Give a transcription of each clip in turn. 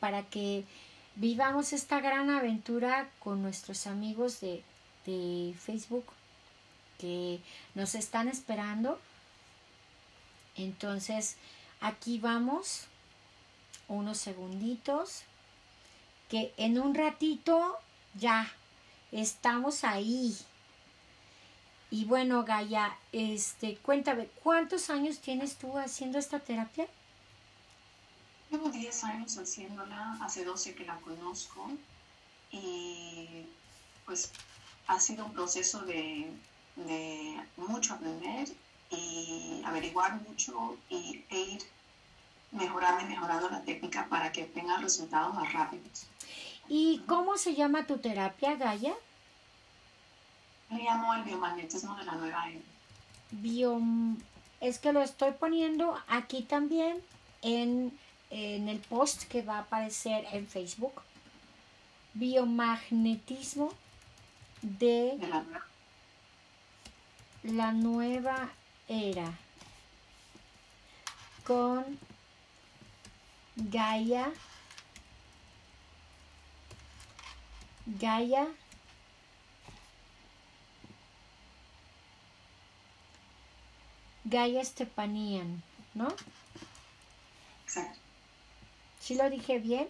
Para que vivamos esta gran aventura con nuestros amigos de, de Facebook que nos están esperando. Entonces, aquí vamos, unos segunditos, que en un ratito ya estamos ahí. Y bueno, Gaia, este, cuéntame, ¿cuántos años tienes tú haciendo esta terapia? Llevo 10 años haciéndola, hace 12 que la conozco y pues ha sido un proceso de, mucho aprender y averiguar mucho y, e ir mejorando y mejorando la técnica para que tenga resultados más rápidos. ¿Y cómo se llama tu terapia, Gaia? Me llamo el biomagnetismo de la nueva era. Bio... Es que lo estoy poniendo aquí también en en el post que va a aparecer en Facebook. Biomagnetismo de la nueva era con Gaia Gaia Gaia Stepanian, ¿no? Exacto. ¿Sí lo dije bien?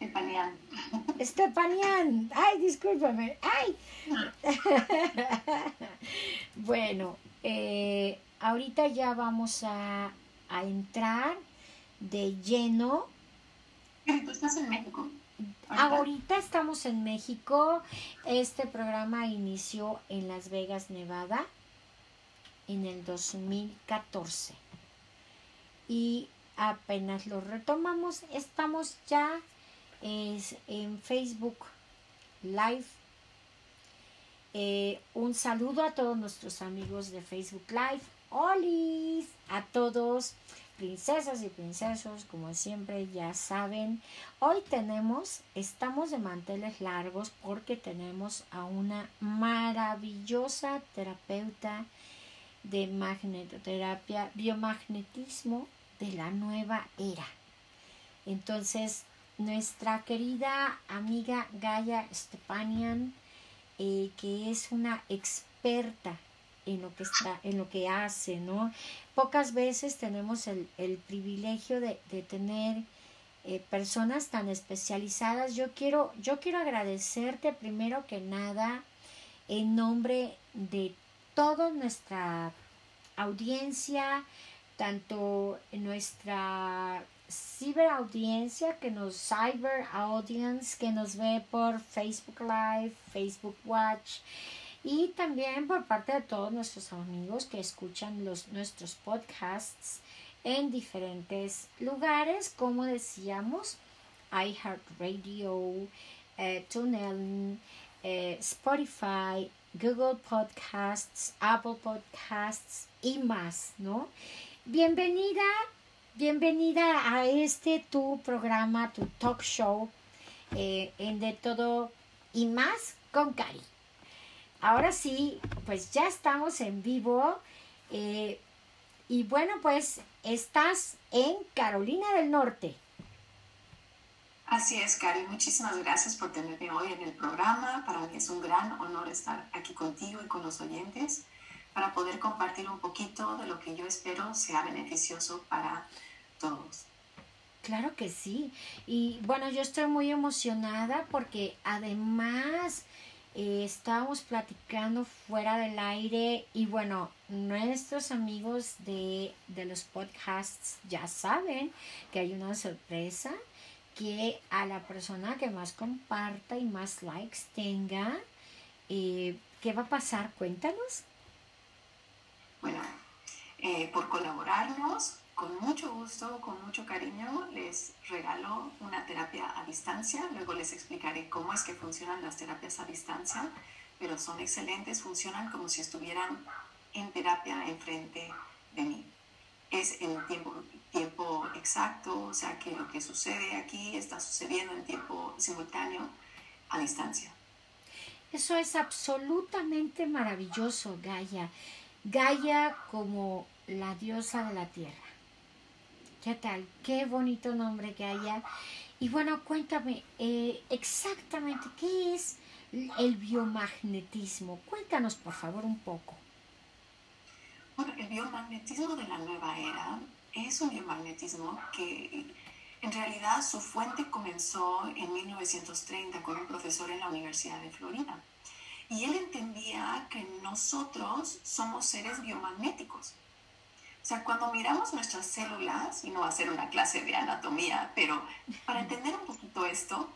Estepanian. Estepanian. Ay, discúlpame. Ay. bueno, eh, ahorita ya vamos a, a entrar de lleno. ¿Tú estás en México? Ahorita estamos en México. Este programa inició en Las Vegas, Nevada, en el 2014. Y apenas lo retomamos. Estamos ya en Facebook Live. Eh, un saludo a todos nuestros amigos de Facebook Live. ¡Holis! A todos, princesas y princesos, como siempre ya saben. Hoy tenemos, estamos de manteles largos porque tenemos a una maravillosa terapeuta de magnetoterapia, biomagnetismo de la nueva era. Entonces, nuestra querida amiga Gaia Stepanian, eh, que es una experta en lo que está, en lo que hace, ¿no? Pocas veces tenemos el, privilegio de, tener eh, personas tan especializadas. Yo quiero, yo quiero agradecerte primero que nada en nombre de toda nuestra audiencia, tanto en nuestra ciberaudiencia, que nos cyber audience, que nos ve por Facebook Live, Facebook Watch y también por parte de todos nuestros amigos que escuchan los, nuestros podcasts en diferentes lugares, como decíamos, iHeartRadio, eh, TuneIn, eh, Spotify, Google Podcasts, Apple Podcasts y más, ¿no? Bienvenida, bienvenida a este tu programa, tu talk show eh, en De Todo y Más con Cari. Ahora sí, pues ya estamos en vivo. Eh, y bueno, pues estás en Carolina del Norte. Así es, Cari. Muchísimas gracias por tenerme hoy en el programa. Para mí es un gran honor estar aquí contigo y con los oyentes para poder compartir un poquito de lo que yo espero sea beneficioso para todos. Claro que sí. Y bueno, yo estoy muy emocionada porque además eh, estábamos platicando fuera del aire y bueno, nuestros amigos de, los podcasts ya saben que hay una sorpresa que a la persona que más comparta y más likes tenga, eh, ¿qué va a pasar? Cuéntanos. Bueno, eh, por colaborarnos, con mucho gusto, con mucho cariño, les regalo una terapia a distancia. Luego les explicaré cómo es que funcionan las terapias a distancia, pero son excelentes, funcionan como si estuvieran en terapia enfrente de mí. Es en tiempo, tiempo exacto, o sea que lo que sucede aquí está sucediendo en tiempo simultáneo a distancia. Eso es absolutamente maravilloso, Gaia. Gaia como la diosa de la tierra. ¿Qué tal? Qué bonito nombre haya. Y bueno, cuéntame eh, exactamente qué es el biomagnetismo. Cuéntanos por favor un poco. Bueno, el biomagnetismo de la nueva era es un biomagnetismo que en realidad su fuente comenzó en 1930 con un profesor en la Universidad de Florida. Y él entendía que nosotros somos seres biomagnéticos. O sea, cuando miramos nuestras células, y no va a ser una clase de anatomía, pero para entender un poquito esto,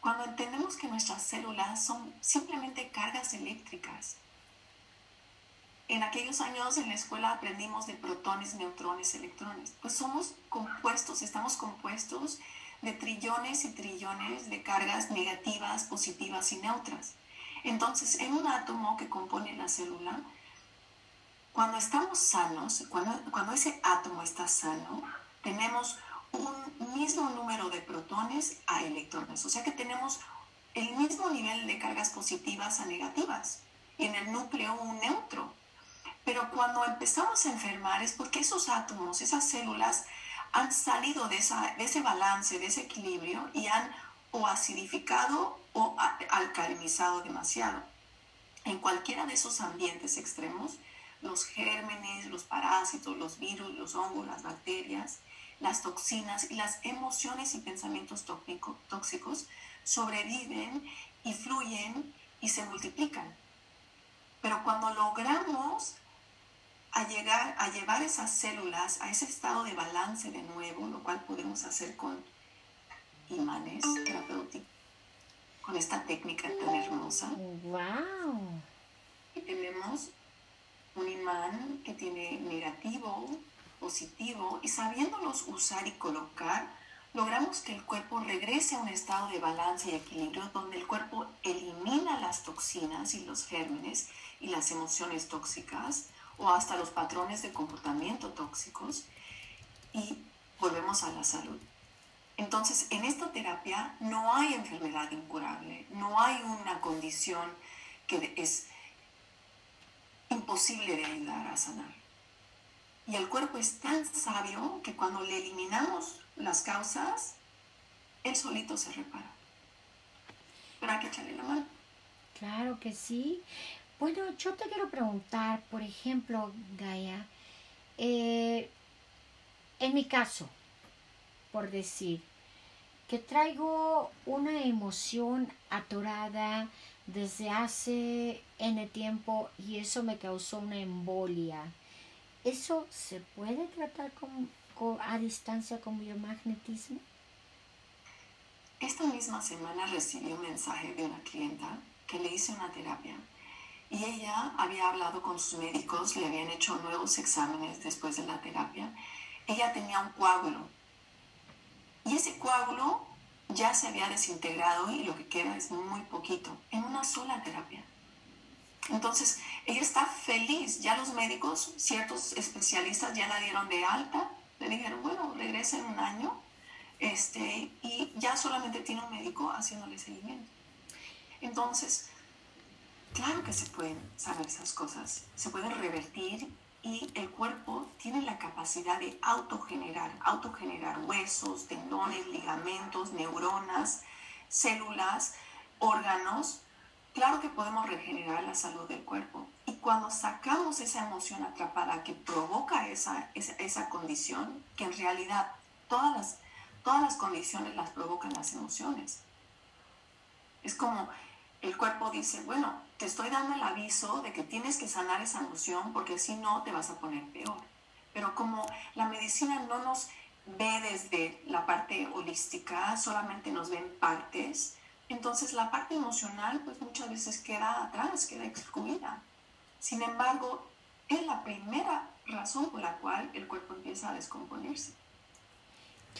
cuando entendemos que nuestras células son simplemente cargas eléctricas, en aquellos años en la escuela aprendimos de protones, neutrones, electrones. Pues somos compuestos, estamos compuestos de trillones y trillones de cargas negativas, positivas y neutras. Entonces, en un átomo que compone la célula, cuando estamos sanos, cuando, cuando ese átomo está sano, tenemos un mismo número de protones a electrones. O sea que tenemos el mismo nivel de cargas positivas a negativas. En el núcleo un neutro. Pero cuando empezamos a enfermar es porque esos átomos, esas células, han salido de, ese balance, de ese equilibrio y han o acidificado o alcalinizado demasiado. En cualquiera de esos ambientes extremos, los gérmenes, los parásitos, los virus, los hongos, las bacterias, las toxinas y las emociones y pensamientos tóxicos sobreviven y fluyen y se multiplican. Pero cuando logramos a llegar a llevar esas células a ese estado de balance de nuevo, lo cual podemos hacer con imanes terapéuticos, con esta técnica tan hermosa. ¡Wow! Y tenemos un imán que tiene negativo, positivo, y sabiéndolos usar y colocar, logramos que el cuerpo regrese a un estado de balance y equilibrio donde el cuerpo elimina las toxinas y los gérmenes y las emociones tóxicas o hasta los patrones de comportamiento tóxicos y volvemos a la salud. Entonces, en esta terapia no hay enfermedad incurable, no hay una condición que es imposible de ayudar a sanar. Y el cuerpo es tan sabio que cuando le eliminamos las causas, él solito se repara. Pero hay que echarle la mano. Claro que sí. Bueno, yo te quiero preguntar, por ejemplo, Gaia, eh, en mi caso, por decir, que traigo una emoción atorada desde hace N tiempo y eso me causó una embolia. ¿Eso se puede tratar a distancia con biomagnetismo? Esta misma semana recibí un mensaje de una clienta que le hice una terapia y ella había hablado con sus médicos, le habían hecho nuevos exámenes después de la terapia. Ella tenía un coágulo. Y ese coágulo ya se había desintegrado y lo que queda es muy poquito, en una sola terapia. Entonces, ella está feliz. Ya los médicos, ciertos especialistas ya la dieron de alta. Le dijeron, bueno, regresa en un año. Este, y ya solamente tiene un médico haciéndole seguimiento. Entonces, Claro que se pueden saber esas cosas, se pueden revertir y el cuerpo tiene la capacidad de autogenerar, autogenerar huesos, tendones, ligamentos, neuronas, células, órganos. Claro que podemos regenerar la salud del cuerpo. Y cuando sacamos esa emoción atrapada que provoca esa, esa, esa condición, que en realidad todas las, todas las condiciones las provocan las emociones. Es como el cuerpo dice, bueno, te estoy dando el aviso de que tienes que sanar esa emoción porque si no te vas a poner peor. Pero como la medicina no nos ve desde la parte holística, solamente nos ven partes, entonces la parte emocional pues muchas veces queda atrás, queda excluida. Sin embargo, es la primera razón por la cual el cuerpo empieza a descomponerse.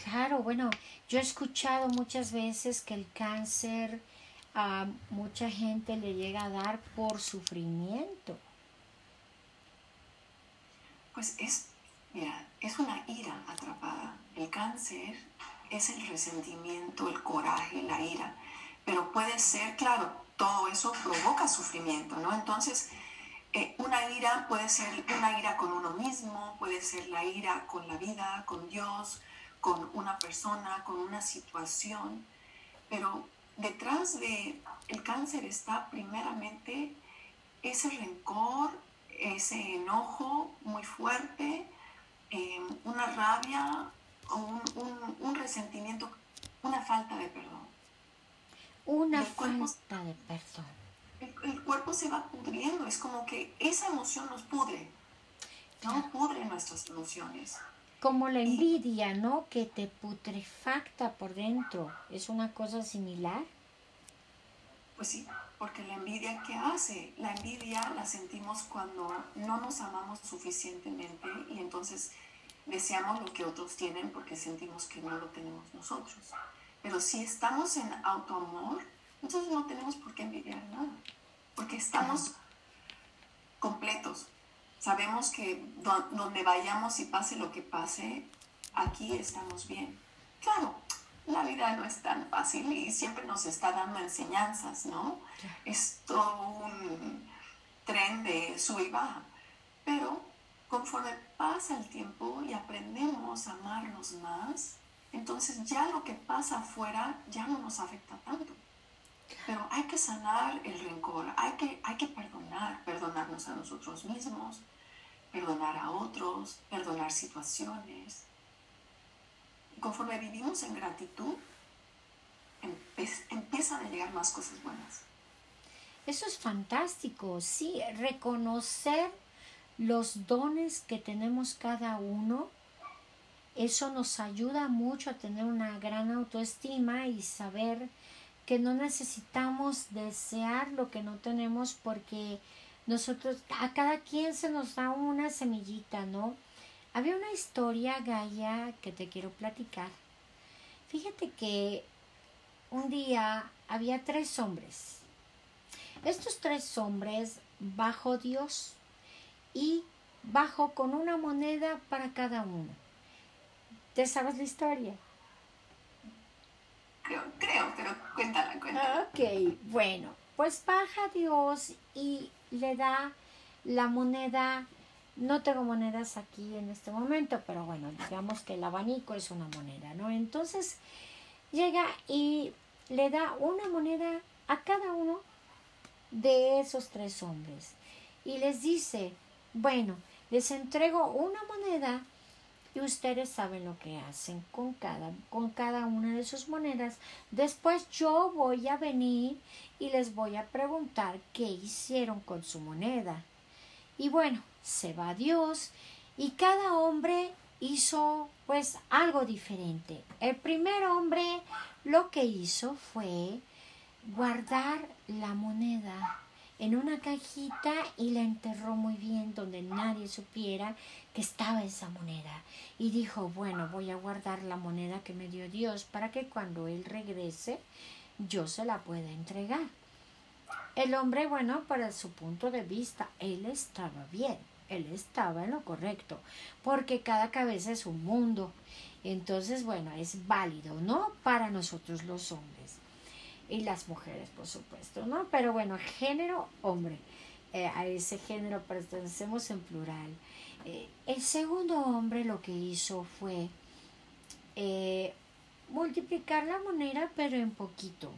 Claro, bueno, yo he escuchado muchas veces que el cáncer a mucha gente le llega a dar por sufrimiento. Pues es, mira, es una ira atrapada. El cáncer es el resentimiento, el coraje, la ira. Pero puede ser, claro, todo eso provoca sufrimiento, ¿no? Entonces, Eh, una ira puede ser una ira con uno mismo, puede ser la ira con la vida, con Dios, con una persona, con una situación, pero detrás de el cáncer está primeramente ese rencor, ese enojo muy fuerte, eh, una rabia, un, un, resentimiento, una falta de perdón. Una falta de perdón el, cuerpo se va pudriendo, es como que esa emoción nos pudre, no pudre nuestras emociones. Como la envidia, ¿no? Que te putrefacta por dentro. ¿Es una cosa similar? Pues sí, porque la envidia, ¿qué hace? La envidia la sentimos cuando no nos amamos suficientemente y entonces deseamos lo que otros tienen porque sentimos que no lo tenemos nosotros. Pero si estamos en autoamor, entonces no tenemos por qué envidiar nada, porque estamos completos. Sabemos que donde vayamos y pase lo que pase, aquí estamos bien. Claro, la vida no es tan fácil y siempre nos está dando enseñanzas, ¿no? Es todo un tren de sub y baja. Pero conforme pasa el tiempo y aprendemos a amarnos más, entonces ya lo que pasa afuera ya no nos afecta tanto. Pero hay que sanar el rencor, hay que, hay que perdonar, perdonarnos a nosotros mismos, perdonar a otros, perdonar situaciones. Y conforme vivimos en gratitud, empiezan a llegar más cosas buenas. Eso es fantástico, sí, reconocer los dones que tenemos cada uno, eso nos ayuda mucho a tener una gran autoestima y saber que no necesitamos desear lo que no tenemos porque nosotros, a cada quien se nos da una semillita, ¿no? Había una historia, Gaia, que te quiero platicar. Fíjate que un día había tres hombres. Estos tres hombres bajo Dios y bajo con una moneda para cada uno. ¿Te sabes la historia? Creo, pero cuéntala, cuéntala. Ok, bueno, pues baja Dios y le da la moneda. No tengo monedas aquí en este momento, pero bueno, digamos que el abanico es una moneda, ¿no? Entonces llega y le da una moneda a cada uno de esos tres hombres y les dice, bueno, les entrego una moneda y ustedes saben lo que hacen con cada, con cada una de sus monedas. Después yo voy a venir y les voy a preguntar qué hicieron con su moneda. Y bueno, se va Dios y cada hombre hizo pues algo diferente. El primer hombre lo que hizo fue guardar la moneda en una cajita y la enterró muy bien donde nadie supiera que estaba esa moneda. Y dijo, bueno, voy a guardar la moneda que me dio Dios para que cuando Él regrese yo se la pueda entregar. El hombre, bueno, para su punto de vista, él estaba bien, él estaba en lo correcto, porque cada cabeza es un mundo. Entonces, bueno, es válido, ¿no? Para nosotros los hombres y las mujeres, por supuesto, ¿no? Pero bueno, género, hombre, eh, a ese género pertenecemos en plural. Eh, el segundo hombre lo que hizo fue eh, multiplicar la moneda, pero en poquito.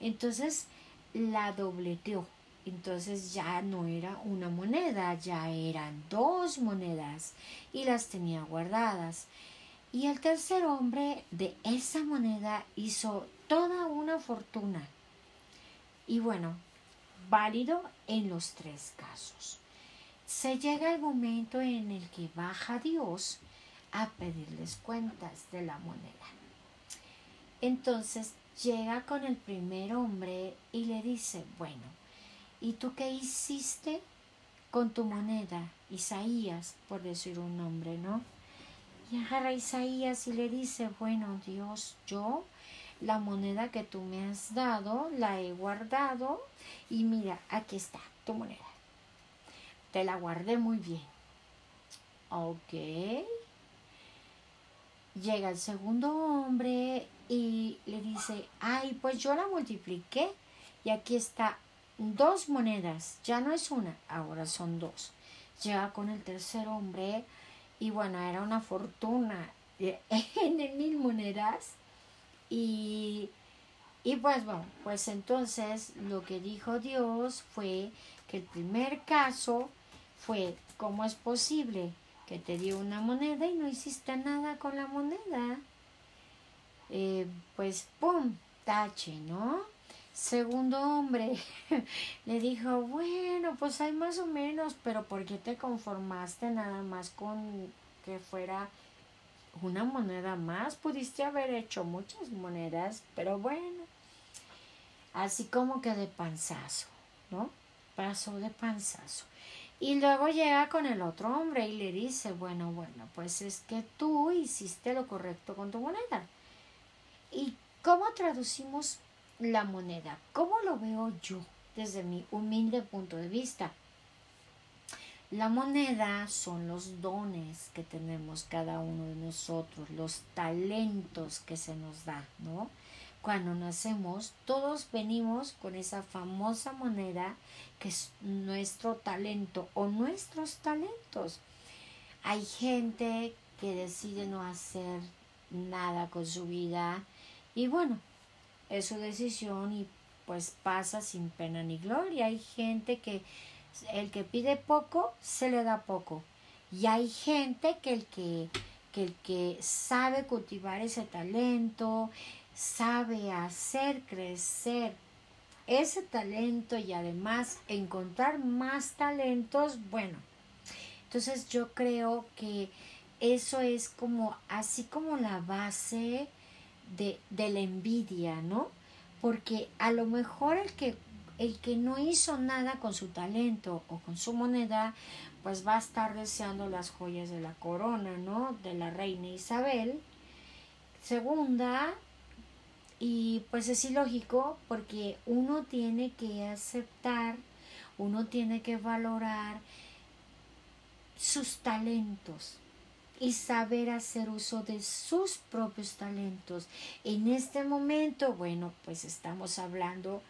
Entonces la dobleteó. Entonces ya no era una moneda, ya eran dos monedas y las tenía guardadas. Y el tercer hombre de esa moneda hizo toda una fortuna. Y bueno, válido en los tres casos. Se llega el momento en el que baja Dios a pedirles cuentas de la moneda. Entonces llega con el primer hombre y le dice, bueno, ¿y tú qué hiciste con tu moneda? Isaías, por decir un nombre, ¿no? Y agarra Isaías y le dice, bueno, Dios, yo la moneda que tú me has dado, la he guardado y mira, aquí está tu moneda. Te la guardé muy bien. Ok. Llega el segundo hombre y le dice, ay, pues yo la multipliqué y aquí está dos monedas, ya no es una, ahora son dos. Llega con el tercer hombre y bueno, era una fortuna en mil monedas y, y pues bueno, pues entonces lo que dijo Dios fue que el primer caso fue, ¿cómo es posible que te dio una moneda y no hiciste nada con la moneda? Eh, pues, ¡pum! Tache, ¿no? Segundo hombre le dijo, bueno, pues hay más o menos, pero ¿por qué te conformaste nada más con que fuera una moneda más? Pudiste haber hecho muchas monedas, pero bueno, así como que de panzazo, ¿no? Pasó de panzazo. Y luego llega con el otro hombre y le dice, bueno, bueno, pues es que tú hiciste lo correcto con tu moneda. ¿Y cómo traducimos la moneda. ¿Cómo lo veo yo desde mi humilde punto de vista? La moneda son los dones que tenemos cada uno de nosotros, los talentos que se nos da, ¿no? Cuando nacemos, todos venimos con esa famosa moneda que es nuestro talento o nuestros talentos. Hay gente que decide no hacer nada con su vida y bueno, es su decisión y pues pasa sin pena ni gloria. Hay gente que el que pide poco se le da poco. Y hay gente que el que, que el que sabe cultivar ese talento, sabe hacer crecer ese talento y además encontrar más talentos, bueno, entonces yo creo que eso es como así como la base de, la envidia, ¿no? Porque a lo mejor el que, el que no hizo nada con su talento o con su moneda, pues va a estar deseando las joyas de la corona, ¿no? De la reina Isabel. Segunda, y pues es ilógico porque uno tiene que aceptar, uno tiene que valorar sus talentos, y saber hacer uso de sus propios talentos. En este momento, bueno, pues estamos hablando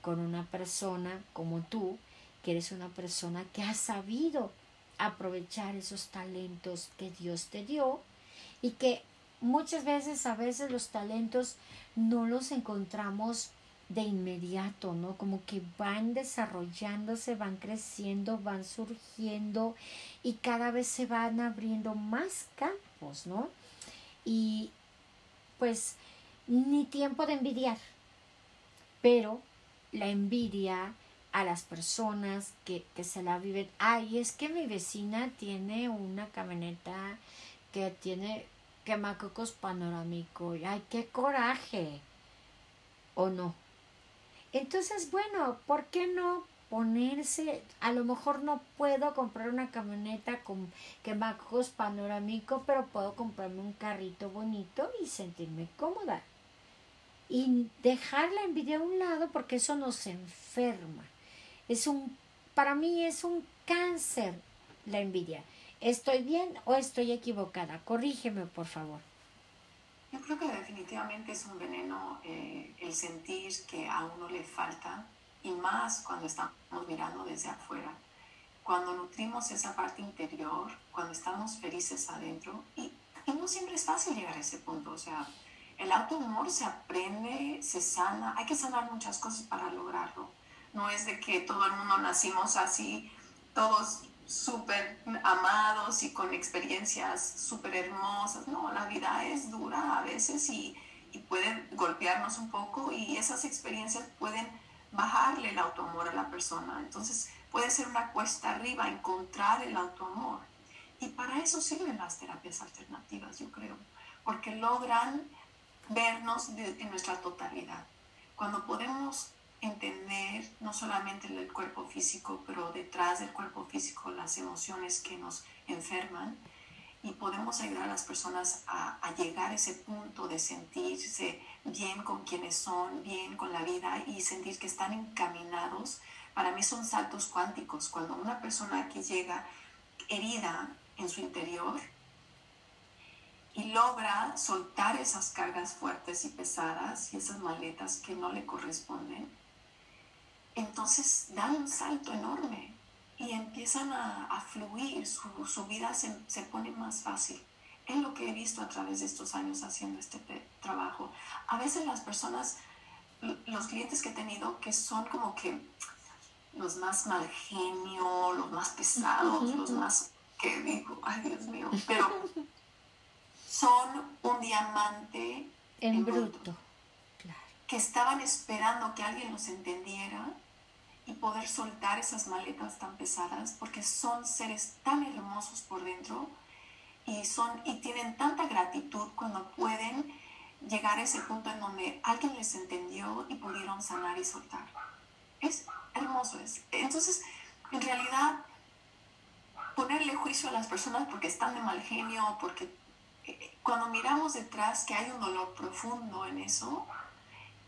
con una persona como tú, que eres una persona que ha sabido aprovechar esos talentos que Dios te dio y que muchas veces, a veces los talentos no los encontramos de inmediato, ¿no? Como que van desarrollándose, van creciendo, van surgiendo y cada vez se van abriendo más campos, ¿no? Y pues ni tiempo de envidiar, pero la envidia a las personas que, que se la viven. Ay, es que mi vecina tiene una camioneta que tiene quemacocos panorámico. Ay, qué coraje. ¿O no? Entonces, bueno, ¿por qué no ponerse? A lo mejor no puedo comprar una camioneta con quemacos panorámico, pero puedo comprarme un carrito bonito y sentirme cómoda. Y dejar la envidia a un lado porque eso nos enferma. Es un, para mí es un cáncer la envidia. ¿Estoy bien o estoy equivocada? Corrígeme, por favor. Yo creo que definitivamente es un veneno eh, el sentir que a uno le falta y más cuando estamos mirando desde afuera. Cuando nutrimos esa parte interior, cuando estamos felices adentro y, no siempre es fácil llegar a ese punto. O sea, el autohumor se aprende, se sana, hay que sanar muchas cosas para lograrlo. No es de que todo el mundo nacimos así, todos súper amados y con experiencias súper hermosas. No, la vida es dura a veces y, y puede golpearnos un poco y esas experiencias pueden bajarle el autoamor a la persona. Entonces puede ser una cuesta arriba encontrar el autoamor. Y para eso sirven las terapias alternativas, yo creo, porque logran vernos en nuestra totalidad. Cuando podemos entender no solamente el cuerpo físico, pero detrás del cuerpo físico las emociones que nos enferman y podemos ayudar a las personas a, llegar a ese punto de sentirse bien con quienes son, bien con la vida y sentir que están encaminados. Para mí son saltos cuánticos. Cuando una persona que llega herida en su interior y logra soltar esas cargas fuertes y pesadas y esas maletas que no le corresponden, entonces dan un salto enorme y empiezan a, fluir, su, su vida se, se, pone más fácil. Es lo que he visto a través de estos años haciendo este trabajo. A veces las personas, los clientes que he tenido, que son como que los más mal genio, los más pesados, los más que digo, ay Dios mío, pero son un diamante en, bruto. Que estaban esperando que alguien los entendiera y poder soltar esas maletas tan pesadas porque son seres tan hermosos por dentro y, son, y tienen tanta gratitud cuando pueden llegar a ese punto en donde alguien les entendió y pudieron sanar y soltar. Es hermoso. Es. Entonces, en realidad, ponerle juicio a las personas porque están de mal genio, porque eh, cuando miramos detrás que hay un dolor profundo en eso,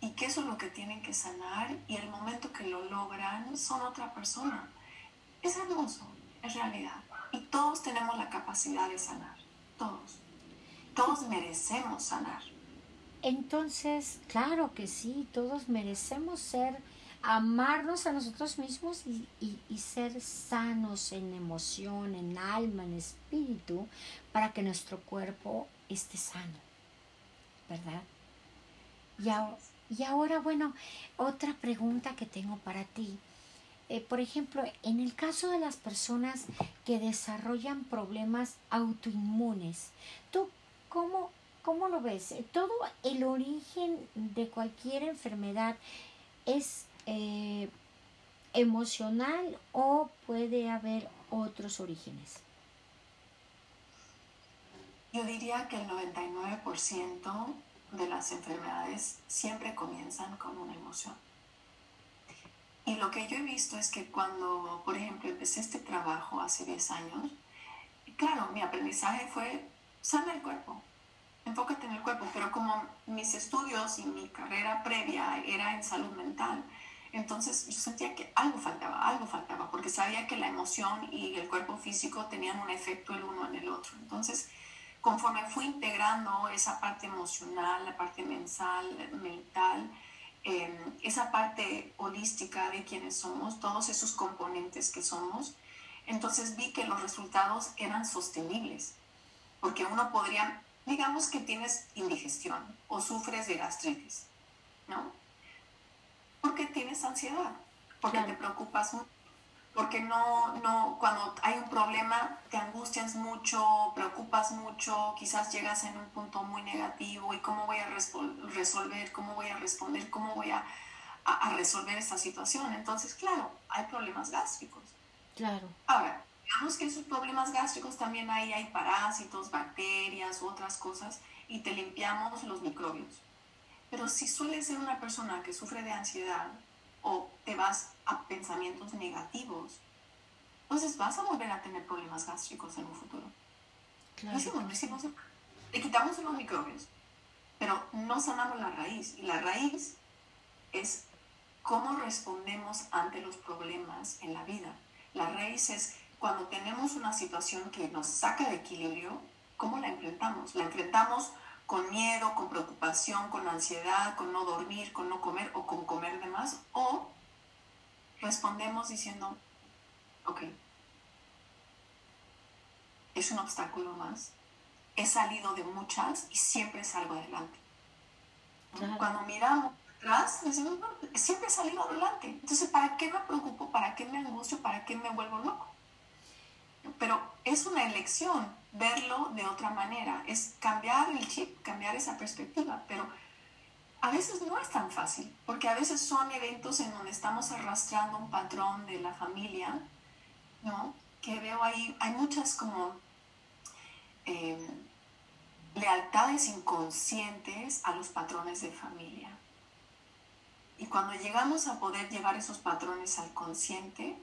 y que eso es lo que tienen que sanar y el momento que lo logran son otra persona. Es hermoso, es realidad. Y todos tenemos la capacidad de sanar, todos. Todos merecemos sanar. Entonces, claro que sí, todos merecemos ser, amarnos a nosotros mismos y, y ser sanos en emoción, en alma, en espíritu, para que nuestro cuerpo esté sano, ¿verdad? Y ahora, y ahora, bueno, otra pregunta que tengo para ti. Eh, por ejemplo, en el caso de las personas que desarrollan problemas autoinmunes, ¿tú cómo, cómo lo ves? ¿Todo el origen de cualquier enfermedad es eh, emocional o puede haber otros orígenes? Yo diría que el 99% de las enfermedades siempre comienzan con una emoción. Y lo que yo he visto es que cuando, por ejemplo, empecé este trabajo hace 10 años, claro, mi aprendizaje fue sana el cuerpo, enfócate en el cuerpo, pero como mis estudios y mi carrera previa era en salud mental, entonces yo sentía que algo faltaba, algo faltaba, porque sabía que la emoción y el cuerpo físico tenían un efecto el uno en el otro. Entonces, conforme fui integrando esa parte emocional, la parte mental, mental em, esa parte holística de quienes somos, todos esos componentes que somos, entonces vi que los resultados eran sostenibles, porque uno podría, digamos que tienes indigestión o sufres de gastritis, ¿no? Porque tienes ansiedad, porque te preocupas mucho porque no, no, cuando hay un problema te angustias mucho, preocupas mucho, quizás llegas en un punto muy negativo y cómo voy a resolver, cómo voy a responder, cómo voy a, a, resolver esta situación. Entonces, claro, hay problemas gástricos. Claro. Ahora, digamos que esos problemas gástricos también hay, hay parásitos, bacterias, otras cosas, y te limpiamos los microbios. Pero si suele ser una persona que sufre de ansiedad, o te vas a pensamientos negativos, entonces vas a volver a tener problemas gástricos en un futuro. Claro. le quitamos los microbios, pero no sanamos la raíz. Y la raíz es cómo respondemos ante los problemas en la vida. La raíz es cuando tenemos una situación que nos saca de equilibrio, ¿cómo la enfrentamos? La enfrentamos con miedo, con preocupación, con ansiedad, con no dormir, con no comer o con comer de más, o respondemos diciendo, ok, es un obstáculo más, he salido de muchas y siempre salgo adelante. Cuando miramos atrás, decimos, siempre he salido adelante. Entonces, ¿para qué me preocupo? ¿Para qué me angustio? ¿Para qué me vuelvo loco? Pero es una elección verlo de otra manera, es cambiar el chip, cambiar esa perspectiva, pero a veces no es tan fácil, porque a veces son eventos en donde estamos arrastrando un patrón de la familia, ¿no? Que veo ahí, hay muchas como em, lealtades inconscientes a los patrones de familia. Y cuando llegamos a poder llevar esos patrones al consciente,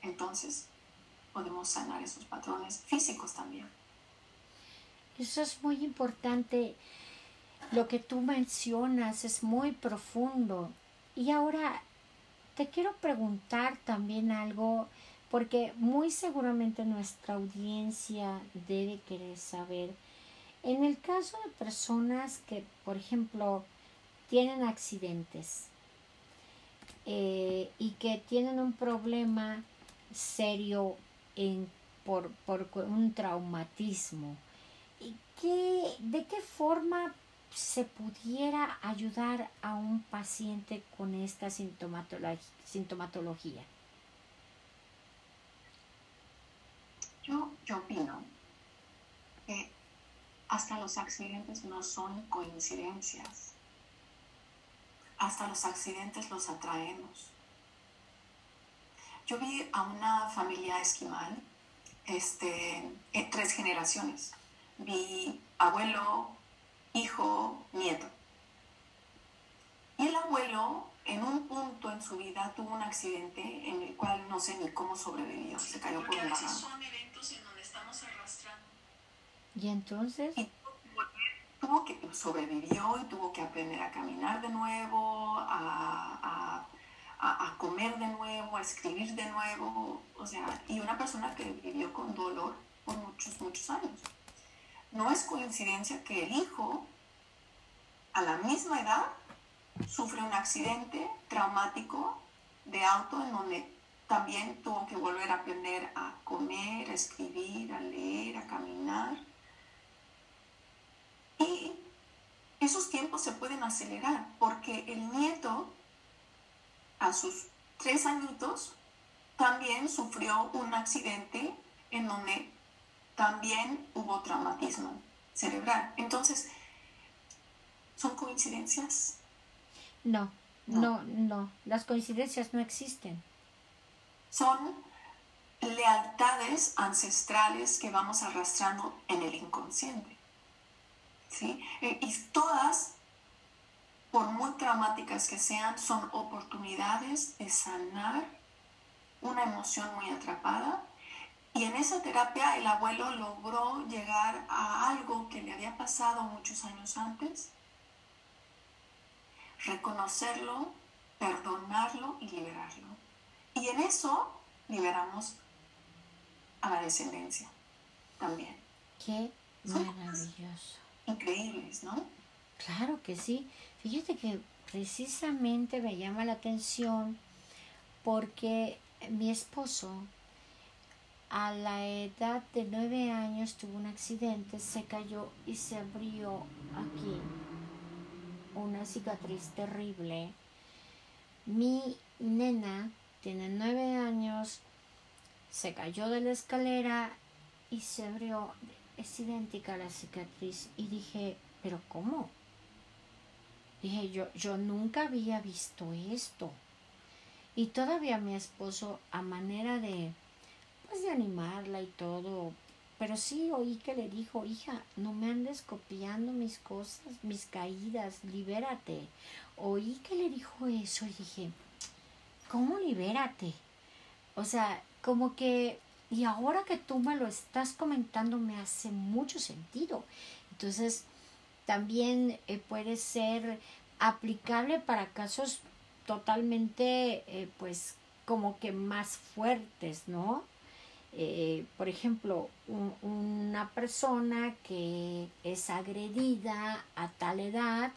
entonces podemos sanar esos patrones físicos también. Eso es muy importante. Lo que tú mencionas es muy profundo. Y ahora te quiero preguntar también algo, porque muy seguramente nuestra audiencia debe querer saber. En el caso de personas que, por ejemplo, tienen accidentes, eh, y que tienen un problema serio en, por, por un traumatismo. ¿Y qué, ¿De qué forma se pudiera ayudar a un paciente con esta sintomatología? Yo, yo opino que hasta los accidentes no son coincidencias. Hasta los accidentes los atraemos. Yo vi a una familia esquimal, este, tres generaciones. Vi abuelo, hijo, nieto. Y el abuelo, en un punto en su vida, tuvo un accidente en el cual no sé ni cómo sobrevivió. Se cayó por un son eventos en donde estamos arrastrando. ¿Y entonces? tuvo que, sobrevivió y tuvo que aprender a caminar de nuevo, a, a, a comer de nuevo, a escribir de nuevo. O sea, y una persona que vivió con dolor por muchos, muchos años. No es coincidencia que el hijo, a la misma edad, sufre un accidente traumático de auto en donde también tuvo que volver a aprender a comer, a escribir, a leer, a caminar. Y esos tiempos se pueden acelerar porque el nieto, a sus tres añitos, también sufrió un accidente en donde también hubo traumatismo cerebral. Entonces, ¿son coincidencias? No, no, no, las coincidencias no existen. Son lealtades ancestrales que vamos arrastrando en el inconsciente. ¿sí? E, y todas, por muy traumáticas que sean, son oportunidades de sanar una emoción muy atrapada y en esa terapia el abuelo logró llegar a algo que le había pasado muchos años antes, reconocerlo, perdonarlo y liberarlo. Y en eso liberamos a la descendencia también. Qué maravilloso. Increíbles, ¿no? Claro que sí. Fíjate que precisamente me llama la atención porque mi esposo a la edad de nueve años tuvo un accidente, se cayó y se abrió aquí una cicatriz terrible. Mi nena tiene nueve años, se cayó de la escalera y se abrió. Es idéntica a la cicatriz. Y dije, ¿pero cómo? Dije, yo, yo nunca había visto esto. Y todavía mi esposo, a manera de de animarla y todo, pero sí oí que le dijo, hija, no me andes copiando mis cosas, mis caídas, libérate. Oí que le dijo eso y dije, ¿cómo libérate? O sea, como que, y ahora que tú me lo estás comentando, me hace mucho sentido. Entonces, también eh, puede ser aplicable para casos totalmente, eh, pues, como que más fuertes, ¿no? Eh, por ejemplo, una persona que es agredida a tal edad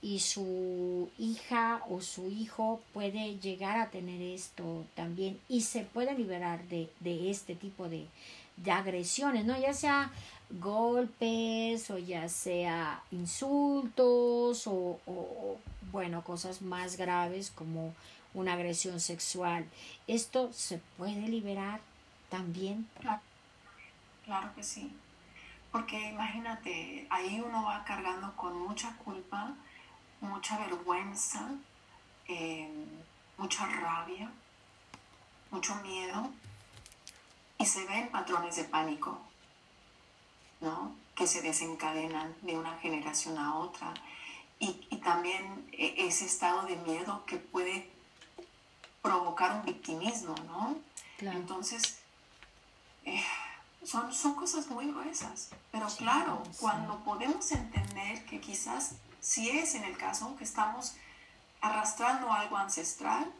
y su hija o su hijo puede llegar a tener esto también y se puede liberar de, este tipo de, agresiones, ¿no? Ya sea golpes o ya sea insultos o, o, bueno, cosas más graves como una agresión sexual. Esto se puede liberar también. Claro, que sí. Porque imagínate, ahí uno va cargando con mucha culpa, mucha vergüenza, eh, mucha rabia, mucho miedo, y se ven patrones de pánico, ¿no? Que se desencadenan de una generación a otra. Y, y también e, ese estado de miedo que puede provocar un victimismo, ¿no? Entonces, eh, son, son cosas muy gruesas. Pero claro, cuando podemos entender que quizás, si es en el caso, que estamos arrastrando algo ancestral,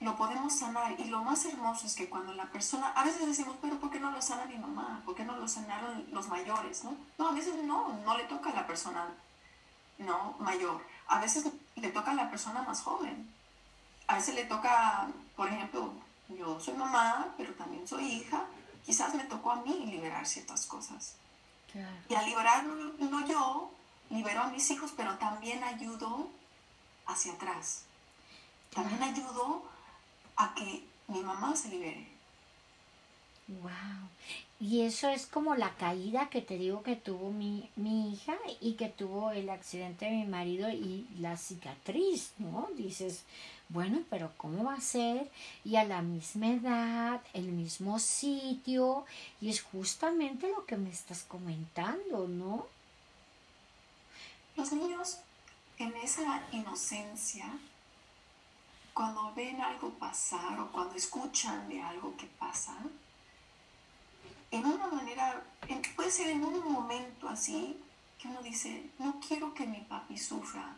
lo podemos sanar. Y lo más hermoso es que cuando la persona, a veces decimos, pero ¿por qué no lo sana mi mamá? ¿Por qué no lo sanaron los mayores? No, no a veces no, no le toca a la persona no mayor. A veces le toca a la persona más joven. a veces le toca, por ejemplo, yo soy mamá, pero también soy hija, quizás me tocó a mí liberar ciertas cosas. Y al liberarlo yo, libero a mis hijos, pero también ayudo hacia atrás. También ayudo a que mi mamá se libere. Wow. Y eso es como la caída que te digo que tuvo mi, mi hija y que tuvo el accidente de mi marido y la cicatriz, ¿no? Dices, bueno, pero ¿cómo va a ser? Y a la misma edad, el mismo sitio, y es justamente lo que me estás comentando, ¿no? Los niños en esa inocencia, cuando ven algo pasar o cuando escuchan de algo que pasa, en una manera, puede ser en un momento así, que uno dice, no quiero que mi papi sufra,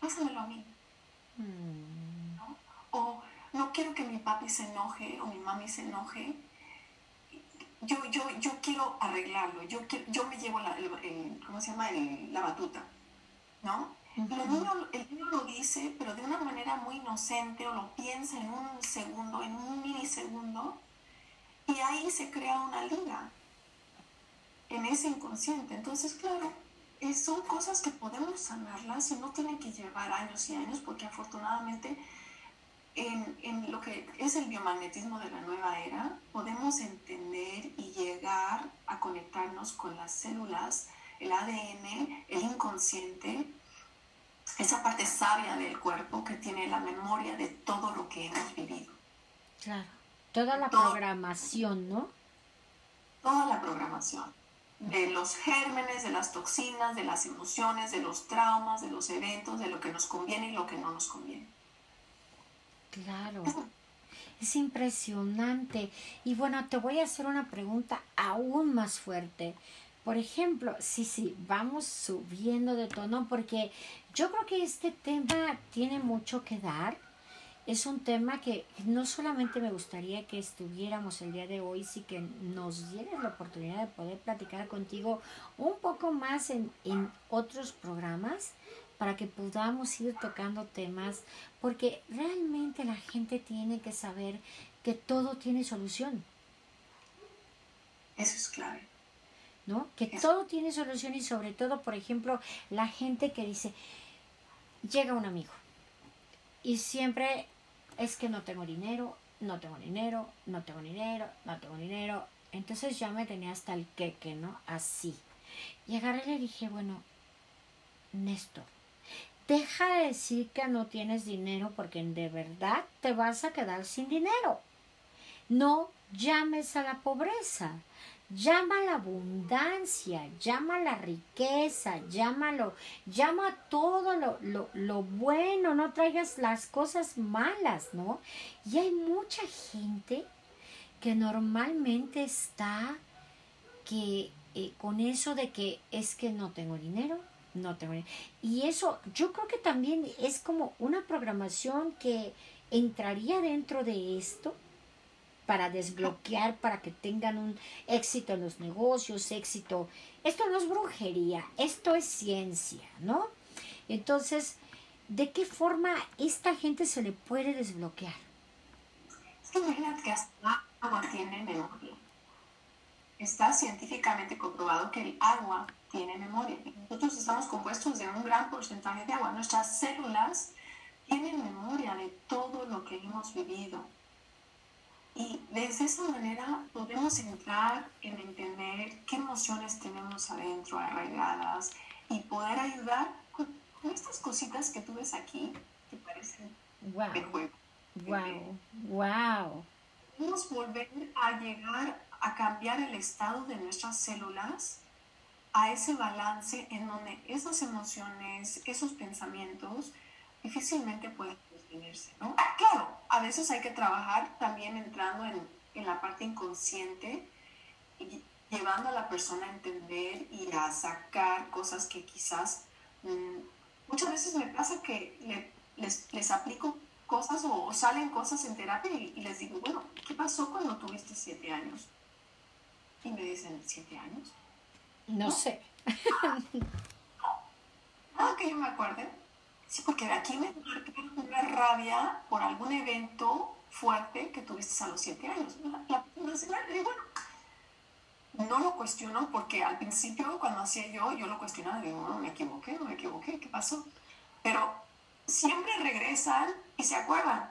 pásamelo a mí. Mm. O no quiero que mi papi se enoje o mi mami se enoje. Yo, yo, yo quiero arreglarlo, yo, yo me llevo la, el, ¿cómo se llama? la batuta, ¿no? el, niño, el niño lo dice, pero de una manera muy inocente o lo piensa en un segundo, en un milisegundo, y ahí se crea una liga en ese inconsciente. Entonces, claro, son cosas que podemos sanarlas y no tienen que llevar años y años porque afortunadamente en, en, lo que es el biomagnetismo de la nueva era podemos entender y llegar a conectarnos con las células, el ADN, el inconsciente, esa parte sabia del cuerpo que tiene la memoria de todo lo que hemos vivido. Claro. Toda la programación, ¿no? Toda la programación. De los gérmenes, de las toxinas, de las emociones, de los traumas, de los eventos, de lo que nos conviene y lo que no nos conviene. Claro. Es impresionante. Y bueno, te voy a hacer una pregunta aún más fuerte. Por ejemplo, sí, sí, vamos subiendo de tono porque yo creo que este tema tiene mucho que dar es un tema que no solamente me gustaría que estuviéramos el día de hoy, sí que nos dieras la oportunidad de poder platicar contigo un poco más en, otros programas para que podamos ir tocando temas, porque realmente la gente tiene que saber que todo tiene solución. Eso es clave. ¿No? Que todo tiene solución y sobre todo, por ejemplo, la gente que dice, llega un amigo y siempre es que no tengo dinero, no tengo dinero, no tengo dinero, no tengo dinero. Entonces ya me tenía hasta el queque, ¿no? Así. Y agarré y le dije, bueno, Néstor, deja de decir que no tienes dinero porque de verdad te vas a quedar sin dinero. No llames a la pobreza. Llama la abundancia, llama la riqueza, llámalo, llama todo lo, lo, lo, bueno, no traigas las cosas malas, ¿no? Y hay mucha gente que normalmente está que eh, con eso de que es que no tengo dinero, no tengo dinero. Y eso yo creo que también es como una programación que entraría dentro de esto para desbloquear, para que tengan un éxito en los negocios, éxito. Esto no es brujería, esto es ciencia, ¿no? Entonces, ¿de qué forma esta gente se le puede desbloquear? Es que imagínate que hasta agua tiene memoria. Está científicamente comprobado que el agua tiene memoria. Nosotros estamos compuestos de un gran porcentaje de agua. Nuestras células tienen memoria de todo lo que hemos vivido y de esa manera podemos entrar en entender qué emociones tenemos adentro arraigadas y poder ayudar con, estas cositas que tú ves aquí, que parecen wow. de juego. Wow, wow. Podemos volver a llegar a cambiar el estado de nuestras células a ese balance en donde esas emociones, esos pensamientos difícilmente pueden ¿no? Claro, a veces hay que trabajar también entrando en, en la parte inconsciente y llevando a la persona a entender y a sacar cosas que quizás mm, muchas veces me pasa que les, les, aplico cosas o, salen cosas en terapia y, les digo, bueno, ¿qué pasó cuando tuviste siete años? Y me dicen, ¿siete años? No, sé. Ah, que yo me acuerde Sí, porque aquí me marca una rabia por algún evento fuerte que tuviste a los siete años. La, la, y bueno, no lo cuestiono porque al principio cuando hacía yo, yo lo cuestionaba, digo, no, me equivoqué, no me equivoqué, ¿qué pasó? Pero siempre regresan y se acuerdan.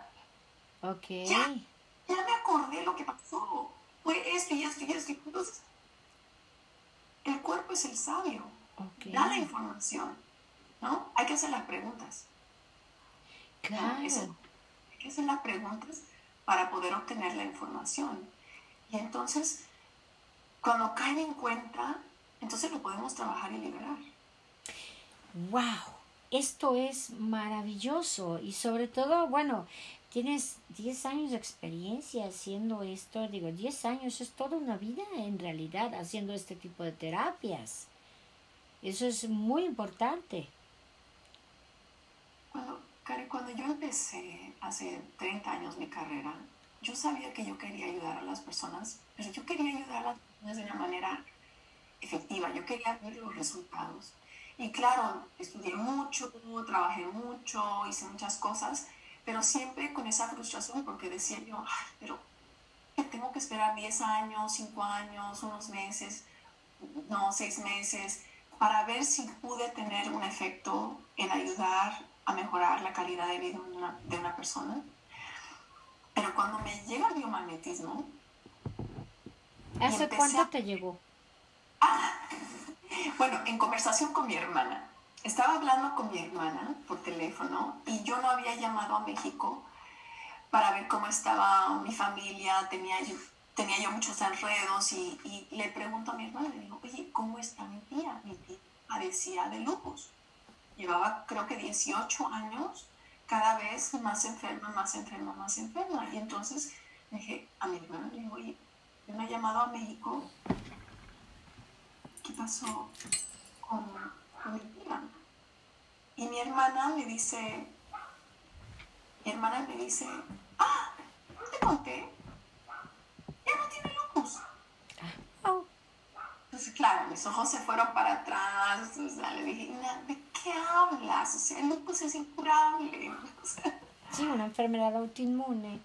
Ok. Ya, ya me acordé lo que pasó. Fue esto y esto y esto. Entonces, el cuerpo es el sabio. Da la información, ¿no? Hay que hacer las preguntas. Claro. Hay que hacer las preguntas para poder obtener la información. Y entonces, cuando caen en cuenta, entonces lo podemos trabajar y liberar. ¡Wow! Esto es maravilloso y sobre todo, bueno, tienes 10 años de experiencia haciendo esto, digo, 10 años es toda una vida en realidad haciendo este tipo de terapias. Eso es muy importante. Cuando, cuando yo empecé hace 30 años mi carrera, yo sabía que yo quería ayudar a las personas, pero yo quería ayudar a las personas de una manera efectiva, yo quería ver los resultados. Y claro, estudié mucho, trabajé mucho, hice muchas cosas, pero siempre con esa frustración porque decía yo, pero tengo que esperar 10 años, 5 años, unos meses, no, 6 meses, para ver si pude tener un efecto en ayudar a mejorar la calidad de vida de una, de una persona. Pero cuando me llega el biomagnetismo... ¿Hace cuánto te llegó? Ah, bueno, en conversación con mi hermana. Estaba hablando con mi hermana por teléfono y yo no había llamado a México para ver cómo estaba mi familia, tenía yo, tenía yo muchos enredos y, y le pregunto a mi hermana, le digo, oye, ¿cómo está mi tía? Mi tía padecía de lupus. Llevaba creo que 18 años, cada vez más enferma, más enferma, más enferma. Y entonces dije a mi hermana, le digo, oye, me ha llamado a México ¿qué pasó con, mi tía? Y mi hermana me dice, mi hermana me dice, ah, ¿no te conté? Ya no tiene lupus. Entonces, claro, mis ojos se fueron para atrás, o sea, le dije, ¿de qué hablas? O sea, el lupus es incurable. sí, una enfermedad autoinmune.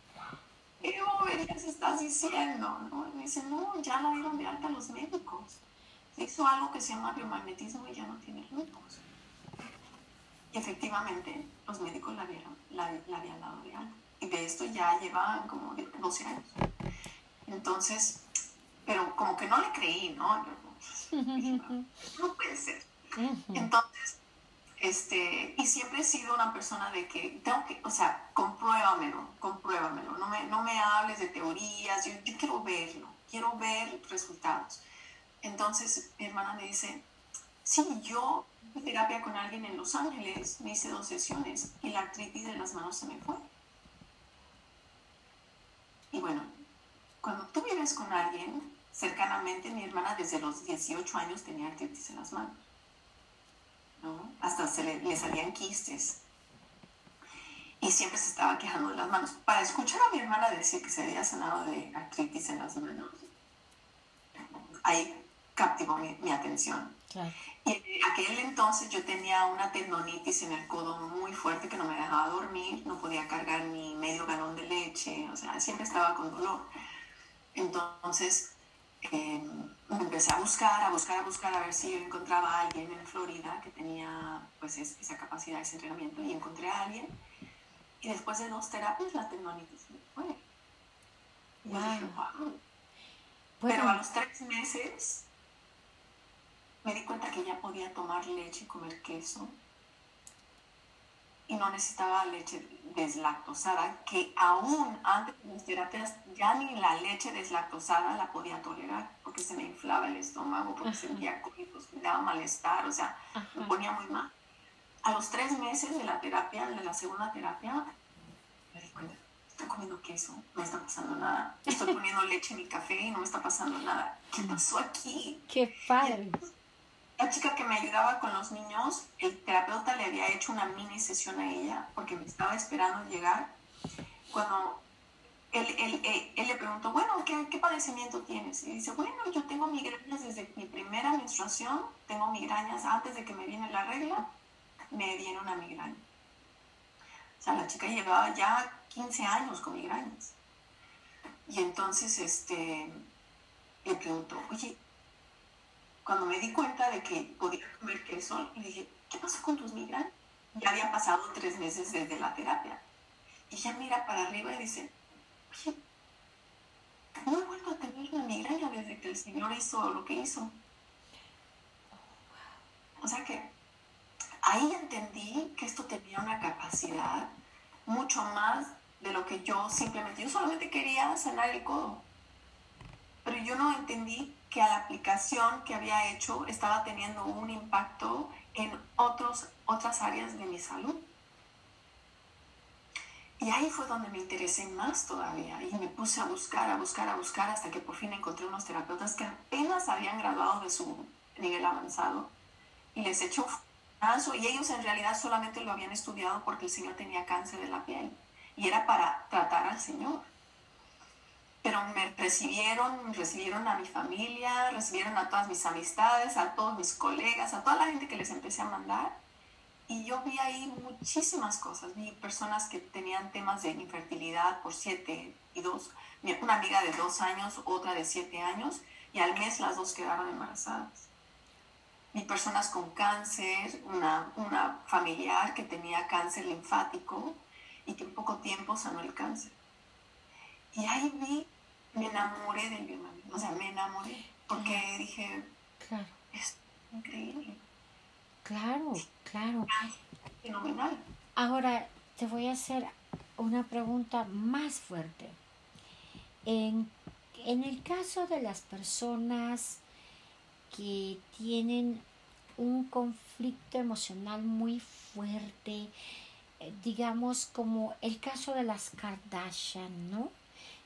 ¿Qué boberías estás diciendo? ¿no? Y me dice, no, ya la dieron de alta los médicos hizo algo que se llama biomagnetismo y ya no tiene lupus. Y efectivamente, los médicos la, vieron, la, habían dado de algo. Y de esto ya llevan como 12 años. Entonces, pero como que no le creí, ¿no? no puede ser. Entonces, este, y siempre he sido una persona de que tengo que, o sea, compruébamelo, compruébamelo, no me, no me hables de teorías, yo, yo quiero verlo, quiero ver resultados. Entonces mi hermana me dice, sí, yo hice terapia con alguien en Los Ángeles, me hice dos sesiones y la artritis de las manos se me fue. Y bueno, cuando tú vives con alguien, cercanamente mi hermana desde los 18 años tenía artritis en las manos. ¿no? Hasta se le, le salían quistes. Y siempre se estaba quejando de las manos. Para escuchar a mi hermana decir que se había sanado de artritis en las manos, ahí captivó mi, atención. Y en aquel entonces yo tenía una tendonitis en el codo muy fuerte que no me dejaba dormir, no podía cargar ni medio galón de leche, o sea, siempre estaba con dolor. Entonces em, empecé a buscar, a buscar, a buscar, a ver si yo encontraba a alguien en Florida que tenía pues esa capacidad, ese entrenamiento, y encontré a alguien. Y después de dos terapias la tendonitis me fue. Pero a los tres meses me di cuenta que ya podía tomar leche y comer queso y no necesitaba leche deslactosada, que aún antes de las terapias ya ni la leche deslactosada la podía tolerar porque se me inflaba el estómago, porque sentía cólicos, me daba malestar, o sea, me ponía muy mal. A los tres meses de la terapia, de la segunda terapia, me di cuenta, estoy comiendo queso, no me está pasando nada. Estoy poniendo leche en mi café y no me está pasando nada. ¿Qué pasó aquí? Qué padre la chica que me ayudaba con los niños, el terapeuta le había hecho una mini sesión a ella porque me estaba esperando llegar. Cuando él, le preguntó, bueno, ¿qué, ¿qué, padecimiento tienes? Y dice, bueno, yo tengo migrañas desde mi primera menstruación, tengo migrañas antes de que me viene la regla, me viene una migraña. O sea, la chica llevaba ya 15 años con migrañas. Y entonces este, le preguntó, oye, cuando me di cuenta de que podía comer queso, le dije, ¿qué pasó con tus migrañas? Ya había pasado tres meses desde la terapia. Y ella mira para arriba y dice, oye, no he vuelto a tener una migraña desde que el Señor hizo lo que hizo. O sea que ahí entendí que esto tenía una capacidad mucho más de lo que yo simplemente, yo solamente quería sanar el codo. Pero yo no entendí que la aplicación que había hecho estaba teniendo un impacto en otros, otras áreas de mi salud. Y ahí fue donde me interesé más todavía y me puse a buscar, a buscar, a buscar hasta que por fin encontré unos terapeutas que apenas habían graduado de su nivel avanzado y les eché un y ellos en realidad solamente lo habían estudiado porque el Señor tenía cáncer de la piel y era para tratar al Señor. Pero me recibieron, recibieron a mi familia, recibieron a todas mis amistades, a todos mis colegas, a toda la gente que les empecé a mandar. Y yo vi ahí muchísimas cosas. Vi personas que tenían temas de infertilidad por siete y dos. Una amiga de dos años, otra de siete años, y al mes las dos quedaron embarazadas. Vi personas con cáncer, una, una familiar que tenía cáncer linfático y que en poco tiempo sanó el cáncer. Y ahí vi, me enamoré del bienvenido, o sea, me enamoré, porque dije, claro. es increíble. Claro, claro. Fenomenal. Ahora te voy a hacer una pregunta más fuerte. En, en el caso de las personas que tienen un conflicto emocional muy fuerte, eh, digamos como el caso de las Kardashian, ¿no?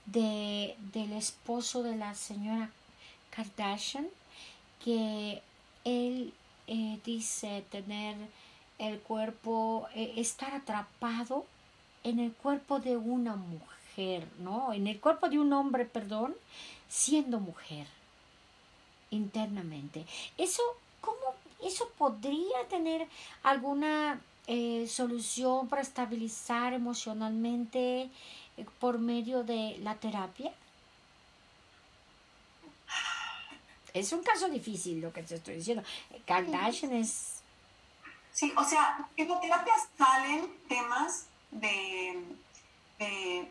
De, del esposo de la señora Kardashian, que él eh, dice tener el cuerpo, eh, estar atrapado en el cuerpo de una mujer, ¿no? En el cuerpo de un hombre, perdón, siendo mujer internamente. Eso, ¿cómo? ¿Eso podría tener alguna eh, solución para estabilizar emocionalmente por medio de la terapia? Es un caso difícil lo que te estoy diciendo. Kardashian es... Sí, o sea, en la terapia salen temas de, de,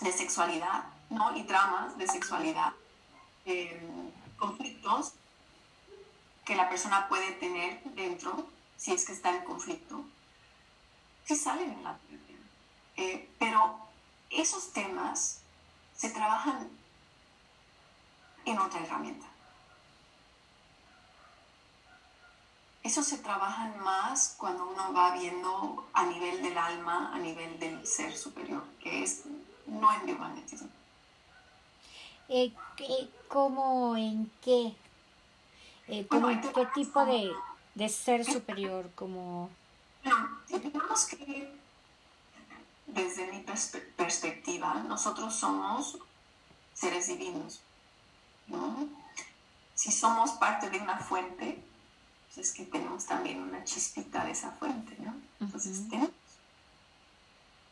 de sexualidad, ¿no? Y dramas de sexualidad. Eh, conflictos que la persona puede tener dentro, si es que está en conflicto, sí salen en la terapia. Eh, pero esos temas se trabajan en otra herramienta. Eso se trabajan más cuando uno va viendo a nivel del alma, a nivel del ser superior, que es no en biomagnetismo. Eh, ¿Cómo en qué? Eh, ¿Qué tipo de, de, ser superior? Como... Bueno, digamos que desde mi perspectiva, nosotros somos seres divinos. ¿no? Si somos parte de una fuente, pues es que tenemos también una chispita de esa fuente. ¿no? Entonces tenemos,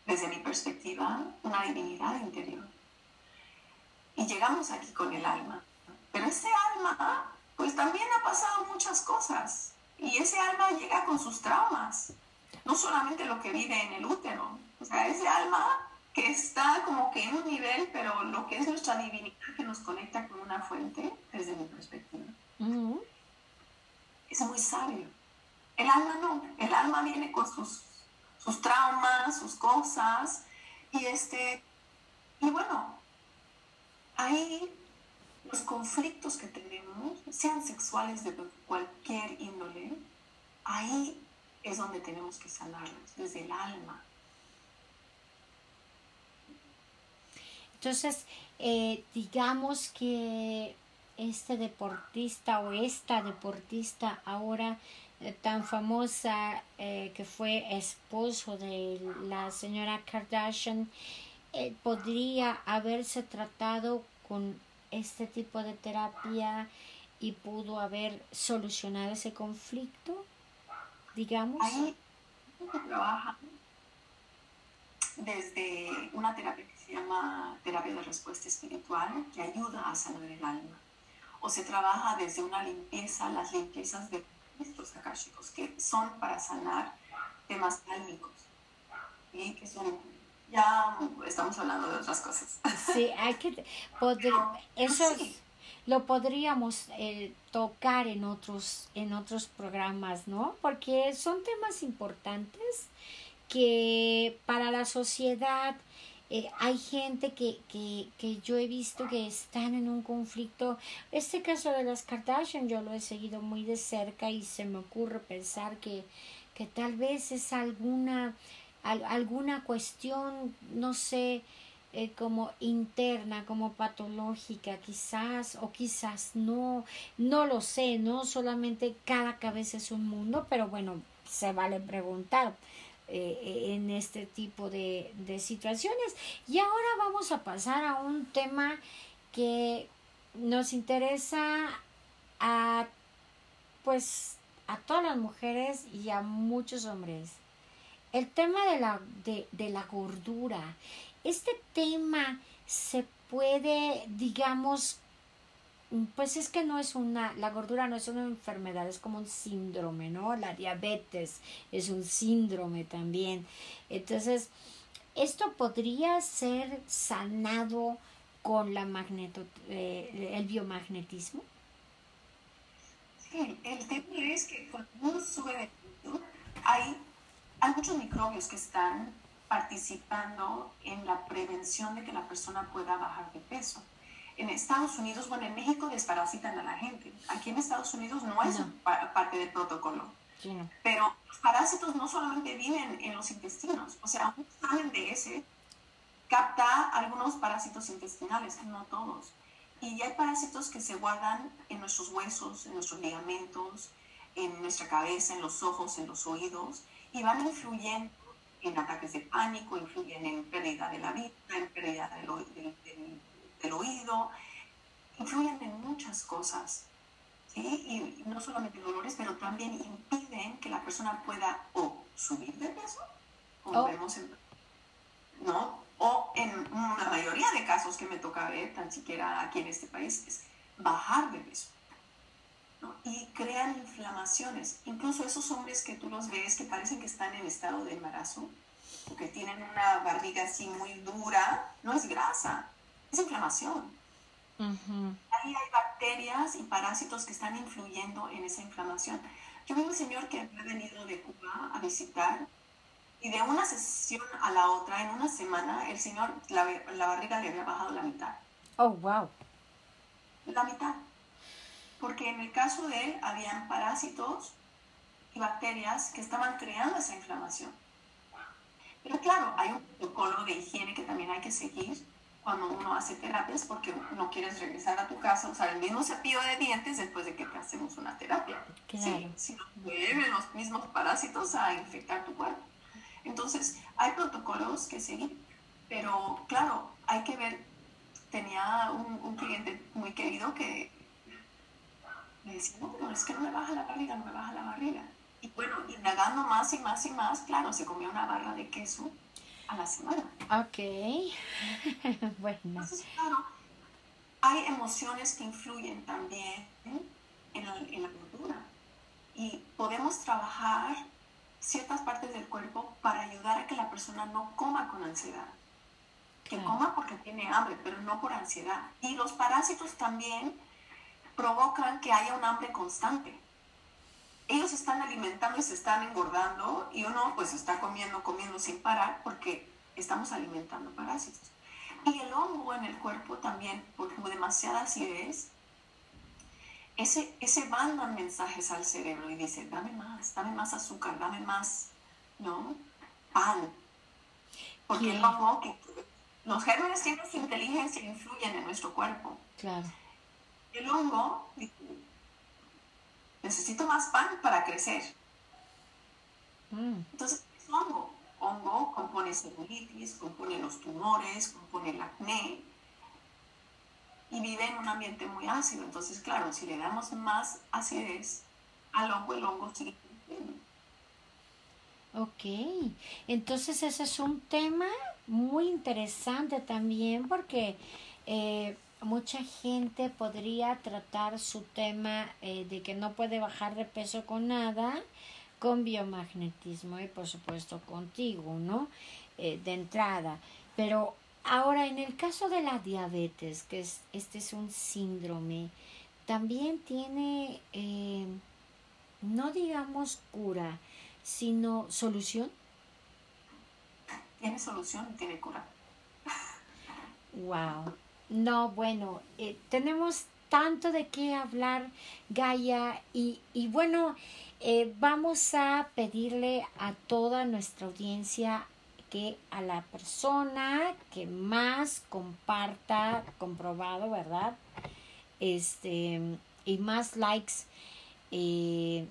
desde mi perspectiva, una divinidad interior y llegamos aquí con el alma. Pero ese alma, pues también ha pasado muchas cosas. Y ese alma llega con sus traumas. No solamente lo que vive en el útero. O sea, ese alma que está como que en un nivel, pero lo que es nuestra divinidad que nos conecta con una fuente, desde mi perspectiva, es muy sabio. El alma no. El alma viene con sus, sus traumas, sus cosas. Y, este, y bueno, ahí los conflictos que tenemos, sean sexuales de cualquier índole, ahí es donde tenemos que sanarlos, desde el alma. Entonces, eh, digamos que este deportista o esta deportista ahora eh, tan famosa eh, que fue esposo de la señora Kardashian, podría haberse tratado con este tipo de terapia y pudo haber solucionado ese conflicto, digamos. Ahí trabaja desde una terapia se llama terapia de respuesta espiritual, que ayuda a sanar el alma. O se trabaja desde una limpieza, las limpiezas de estos akáshicos, que son para sanar temas álmicos. Y que son, ya estamos hablando de otras cosas. Sí, hay que, eso lo podríamos eh, tocar en otros, en otros programas, ¿no? Porque son temas importantes que para la sociedad eh, hay gente que, que, que, yo he visto que están en un conflicto. Este caso de las Kardashian yo lo he seguido muy de cerca y se me ocurre pensar que, que tal vez es alguna, alguna cuestión, no sé, eh, como interna, como patológica, quizás, o quizás no, no lo sé, no solamente cada cabeza es un mundo, pero bueno, se vale preguntar. Eh, en este tipo de, de situaciones. Y ahora vamos a pasar a un tema que nos interesa a pues a todas las mujeres y a muchos hombres. El tema de la, de, de la gordura. Este tema se puede, digamos, pues es que no es una, la gordura no es una enfermedad, es como un síndrome, ¿no? La diabetes es un síndrome también. Entonces, esto podría ser sanado con la magneto, eh, el biomagnetismo. Sí, el tema es que cuando uno sube de peso, hay, hay muchos microbios que están participando en la prevención de que la persona pueda bajar de peso en Estados Unidos, bueno, en México desparasitan a la gente. Aquí en Estados Unidos no es parte del protocolo. Pero los parásitos no solamente viven en los intestinos, o sea, un examen de ese capta algunos parásitos intestinales, no todos. Y hay parásitos que se guardan en nuestros huesos, en nuestros ligamentos, en nuestra cabeza, en los ojos, en los oídos, y van influyendo en ataques de pánico, influyen en pérdida de la vida, en pérdida del, del, del el oído, influyen en muchas cosas. ¿sí? Y no solamente dolores, pero también impiden que la persona pueda o subir de peso, como oh. vemos en, ¿no? O en la mayoría de casos que me toca ver, tan siquiera aquí en este país, es bajar de peso. ¿no? Y crean inflamaciones. Incluso esos hombres que tú los ves que parecen que están en estado de embarazo, o que tienen una barriga así muy dura, no es grasa, es inflamación. Ahí hay bacterias y parásitos que están influyendo en esa inflamación. Yo vi un señor que había venido de Cuba a visitar y de una sesión a la otra, en una semana, el señor, la, la barriga le había bajado la mitad. Oh, wow. La mitad. Porque en el caso de él, habían parásitos y bacterias que estaban creando esa inflamación. Pero claro, hay un protocolo de higiene que también hay que seguir cuando uno hace terapias porque no quieres regresar a tu casa, usar el mismo cepillo de dientes después de que te hacemos una terapia. Sí, si no vuelven los mismos parásitos a infectar tu cuerpo. Entonces, hay protocolos que seguir, pero claro, hay que ver, tenía un, un cliente muy querido que me decía, no, no, es que no me baja la barriga, no me baja la barriga. Y bueno, indagando más y más y más, claro, se comió una barra de queso a la semana. Ok. bueno. Entonces, claro, hay emociones que influyen también en la, en la cultura y podemos trabajar ciertas partes del cuerpo para ayudar a que la persona no coma con ansiedad. Que coma porque tiene hambre, pero no por ansiedad. Y los parásitos también provocan que haya un hambre constante ellos están alimentando y se están engordando y uno pues está comiendo, comiendo sin parar porque estamos alimentando parásitos. Y el hongo en el cuerpo también, por demasiada acidez, ese, ese manda mensajes al cerebro y dice, dame más, dame más azúcar, dame más, ¿no? Pan. Porque el hongo, que, los gérmenes tienen su inteligencia e influyen en nuestro cuerpo. Claro. El hongo necesito más pan para crecer. Mm. Entonces, es hongo. Hongo compone celulitis, compone los tumores, compone el acné y vive en un ambiente muy ácido. Entonces, claro, si le damos más acidez al hongo, el hongo sigue Ok, entonces ese es un tema muy interesante también porque eh, mucha gente podría tratar su tema eh, de que no puede bajar de peso con nada, con biomagnetismo y por supuesto contigo, ¿no? Eh, de entrada. Pero ahora en el caso de la diabetes, que es, este es un síndrome, también tiene, eh, no digamos cura, sino solución. Tiene solución, tiene cura. Wow. No, bueno, eh, tenemos tanto de qué hablar, Gaia, y, y bueno, eh, vamos a pedirle a toda nuestra audiencia que a la persona que más comparta, comprobado, ¿verdad? Este, y más likes eh,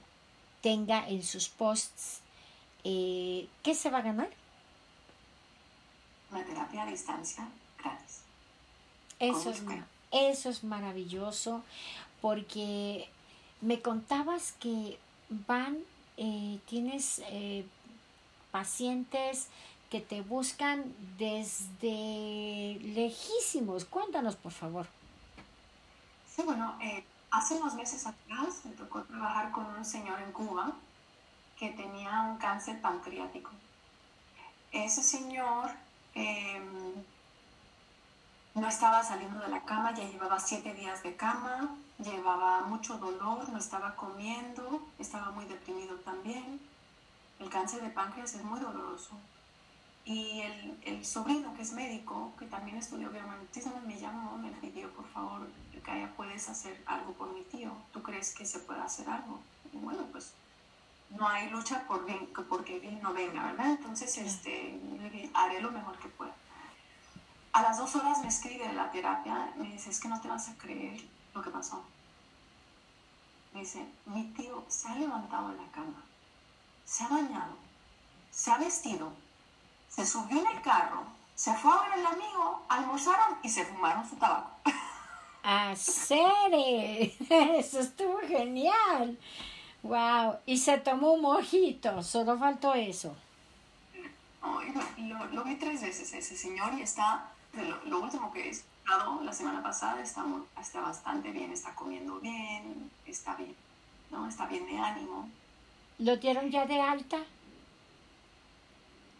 tenga en sus posts, ¿qué se va a ganar? Una terapia a distancia gratis. Eso es, eso es maravilloso porque me contabas que van, eh, tienes eh, pacientes que te buscan desde lejísimos. Cuéntanos, por favor. Sí, bueno, eh, hace unos meses atrás me tocó trabajar con un señor en Cuba que tenía un cáncer pancreático. Ese señor em, no estaba saliendo de la cama, ya llevaba siete días de cama, llevaba mucho dolor, no estaba comiendo, estaba muy deprimido también. El cáncer de páncreas es muy doloroso. Y el, el sobrino, que es médico, que también estudió biomagnetismo, me llamó, me pidió, por favor, Kaya, ¿puedes hacer algo por mi tío? ¿Tú crees que se puede hacer algo? Y bueno, pues no hay lucha por bien, porque bien no venga, ¿verdad? Entonces, este, haré lo mejor que pueda. A las dos horas me escribe de la terapia, me dice, es que no te vas a creer lo que pasó. Me dice, mi tío se ha levantado de la cama, se ha bañado, se ha vestido, se subió en el carro, se fue a ver al amigo, almorzaron y se fumaron su tabaco. ¡Hacer! Eso estuvo genial. ¡Wow! Y se tomó un mojito, solo faltó eso. lo, lo vi tres veces ese señor y está lo, último que he estado la semana pasada está, está bastante bien, está comiendo bien, está bien, ¿no? Está bien de ánimo. ¿Lo dieron ya de alta?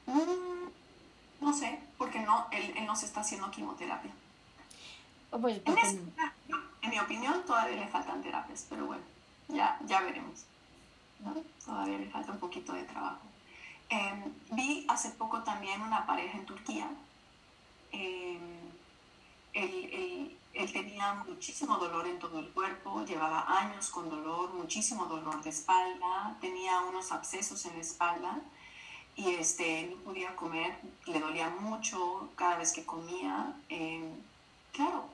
Mm, no sé, porque no, él, él no se está haciendo quimioterapia. Oh, pues, en, en, mi opinión, todavía le faltan terapias, pero bueno, ya, ya veremos. ¿no? Todavía le falta un poquito de trabajo. Em, vi hace poco también una pareja en Turquía eh, él, tenía muchísimo dolor en todo el cuerpo, llevaba años con dolor, muchísimo dolor de espalda, tenía unos abscesos en la espalda y este, no podía comer, le dolía mucho cada vez que comía. Eh, claro,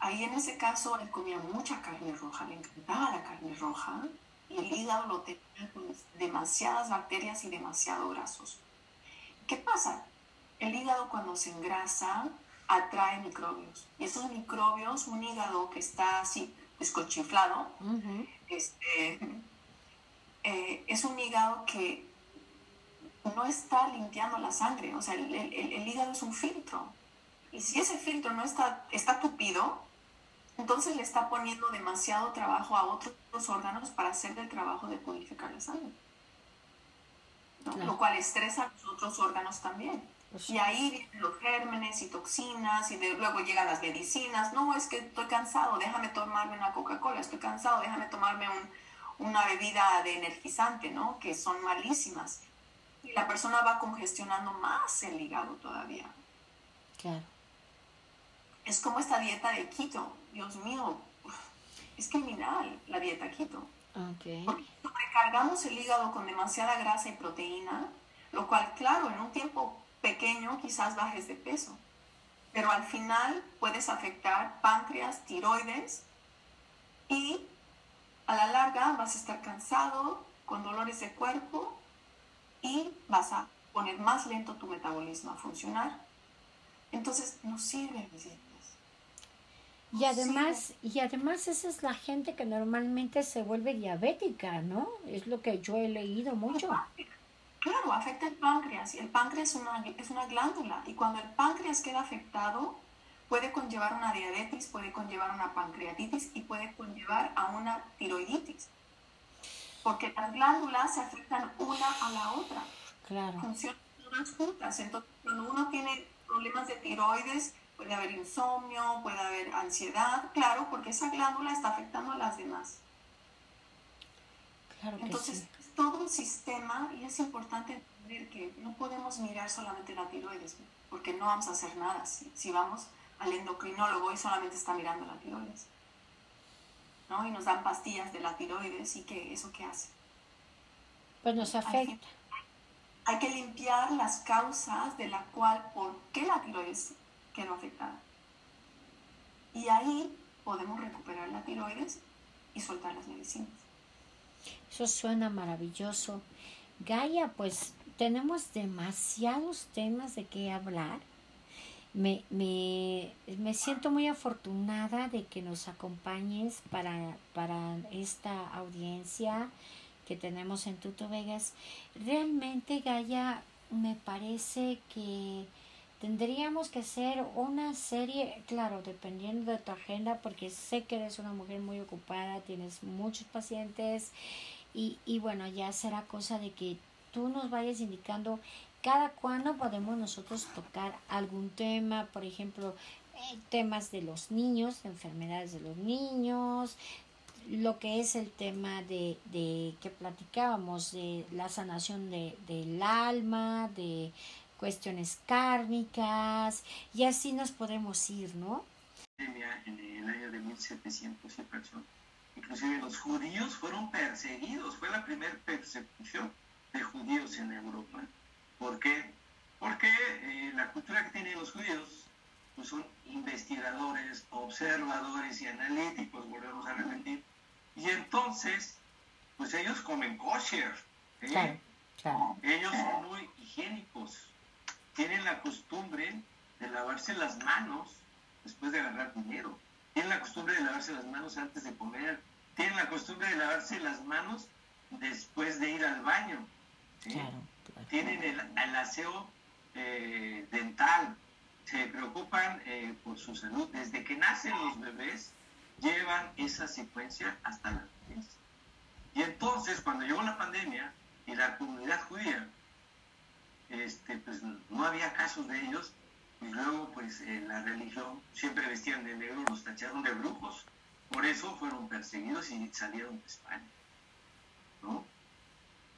ahí en ese caso él comía mucha carne roja, le encantaba la carne roja y el hígado lo tenía con demasiadas bacterias y demasiado grasos. ¿Qué pasa? El hígado cuando se engrasa atrae microbios. Y esos microbios, un hígado que está así escochiflado, este, eh, es un hígado que no está limpiando la sangre. O sea, el, el, hígado es un filtro. Y si ese filtro no está, está tupido, entonces le está poniendo demasiado trabajo a otros órganos para hacer el trabajo de purificar la sangre. Lo cual estresa a los otros órganos también. Pues y ahí vienen los gérmenes y toxinas y luego llegan las medicinas. No, es que estoy cansado, déjame tomarme una Coca-Cola, estoy cansado, déjame tomarme una bebida de energizante, ¿no? Que son malísimas. Y la persona va congestionando más el hígado todavía. Claro. Es como esta dieta de keto. Dios mío, es criminal la dieta keto. Okay. Porque recargamos el hígado con demasiada grasa y proteína, lo cual, claro, en un tiempo pequeño quizás bajes de peso, pero al final puedes afectar páncreas, tiroides y a la larga vas a estar cansado, con dolores de cuerpo y vas a poner más lento tu metabolismo a funcionar. Entonces no sirve Y además, y además esa es la gente que normalmente se vuelve diabética, ¿no? Es lo que yo he leído mucho. Claro, afecta el páncreas y el páncreas es una, es una glándula y cuando el páncreas queda afectado puede conllevar una diabetes, puede conllevar una pancreatitis y puede conllevar a una tiroiditis. Porque las glándulas se afectan una a la otra. Claro. Funcionan todas juntas. Entonces, cuando uno tiene problemas de tiroides, puede haber insomnio, puede haber ansiedad, claro, porque esa glándula está afectando a las demás. Claro que Entonces, sí. Todo un sistema y es importante entender que no podemos mirar solamente la tiroides, porque no vamos a hacer nada si, si vamos al endocrinólogo y solamente está mirando la tiroides. ¿no? Y nos dan pastillas de la tiroides y que eso qué hace. Pues nos afecta. Hay que limpiar las causas de la cual, por qué la tiroides quedó afectada. Y ahí podemos recuperar la tiroides y soltar las medicinas. Eso suena maravilloso. Gaia, pues tenemos demasiados temas de qué hablar. Me, me, me siento muy afortunada de que nos acompañes para, para esta audiencia que tenemos en Tuto Vegas. Realmente, Gaia, me parece que tendríamos que hacer una serie, claro, dependiendo de tu agenda, porque sé que eres una mujer muy ocupada, tienes muchos pacientes y, y bueno, ya será cosa de que tú nos vayas indicando cada cuándo podemos nosotros tocar algún tema, por ejemplo, eh, temas de los niños, enfermedades de los niños, lo que es el tema de, de que platicábamos, de la sanación de, del alma, de cuestiones kármicas, y así nos podemos ir, ¿no? En el año de 1700 y personas. Inclusive los judíos fueron perseguidos, fue la primera persecución de judíos en Europa. ¿Por qué? Porque eh, la cultura que tienen los judíos pues son investigadores, observadores y analíticos, volvemos a repetir. Y entonces, pues ellos comen kosher. ¿eh? Claro, claro. Ellos son muy higiénicos. Tienen la costumbre de lavarse las manos después de agarrar dinero. Tienen la costumbre de lavarse las manos antes de comer. Tienen la costumbre de lavarse las manos después de ir al baño. ¿sí? Claro, claro. Tienen el, el aseo eh, dental. Se preocupan eh, por su salud. Desde que nacen los bebés, llevan esa secuencia hasta la vejez. Y entonces, cuando llegó la pandemia y la comunidad judía, este, pues no había casos de ellos, y luego pues en la religión siempre vestían de negro, los tacharon de brujos, por eso fueron perseguidos y salieron de España, ¿no?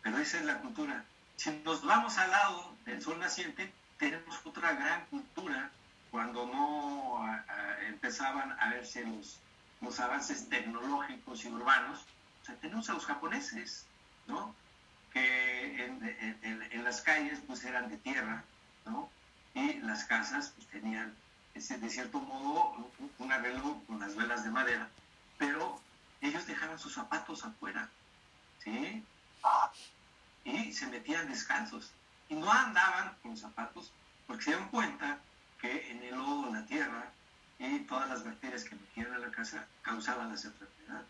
Pero esa es la cultura. Si nos vamos al lado del sol naciente, tenemos otra gran cultura cuando no empezaban a verse los, los avances tecnológicos y urbanos. O tenemos a los japoneses, ¿no? En, las calles pues eran de tierra, ¿no? Y las casas pues tenían, de cierto modo, un, un arreglo con las velas de madera, pero ellos dejaban sus zapatos afuera, ¿sí? Y se metían descalzos. Y no andaban con zapatos porque se dieron cuenta que en el lodo, en la tierra y todas las bacterias que metían a la casa causaban las enfermedades.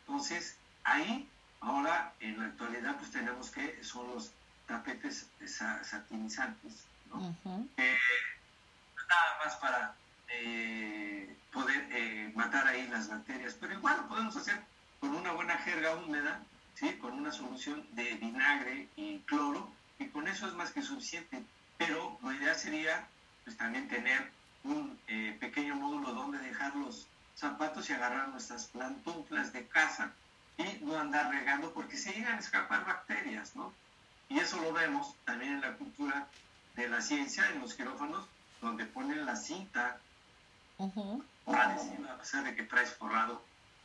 Entonces, ahí Ahora, en la actualidad, pues tenemos que son los tapetes satinizantes, ¿no? Uh -huh. eh, nada más para eh, poder eh, matar ahí las bacterias, pero igual lo podemos hacer con una buena jerga húmeda, ¿sí? Con una solución de vinagre y cloro, y con eso es más que suficiente. Pero lo ideal sería, pues también tener un eh, pequeño módulo donde dejar los zapatos y agarrar nuestras plantuflas de casa y no andar regando porque se llegan a escapar bacterias, ¿no? Y eso lo vemos también en la cultura de la ciencia, en los quirófanos, donde ponen la cinta uh -huh. adhesiva, a pesar de que traes forrado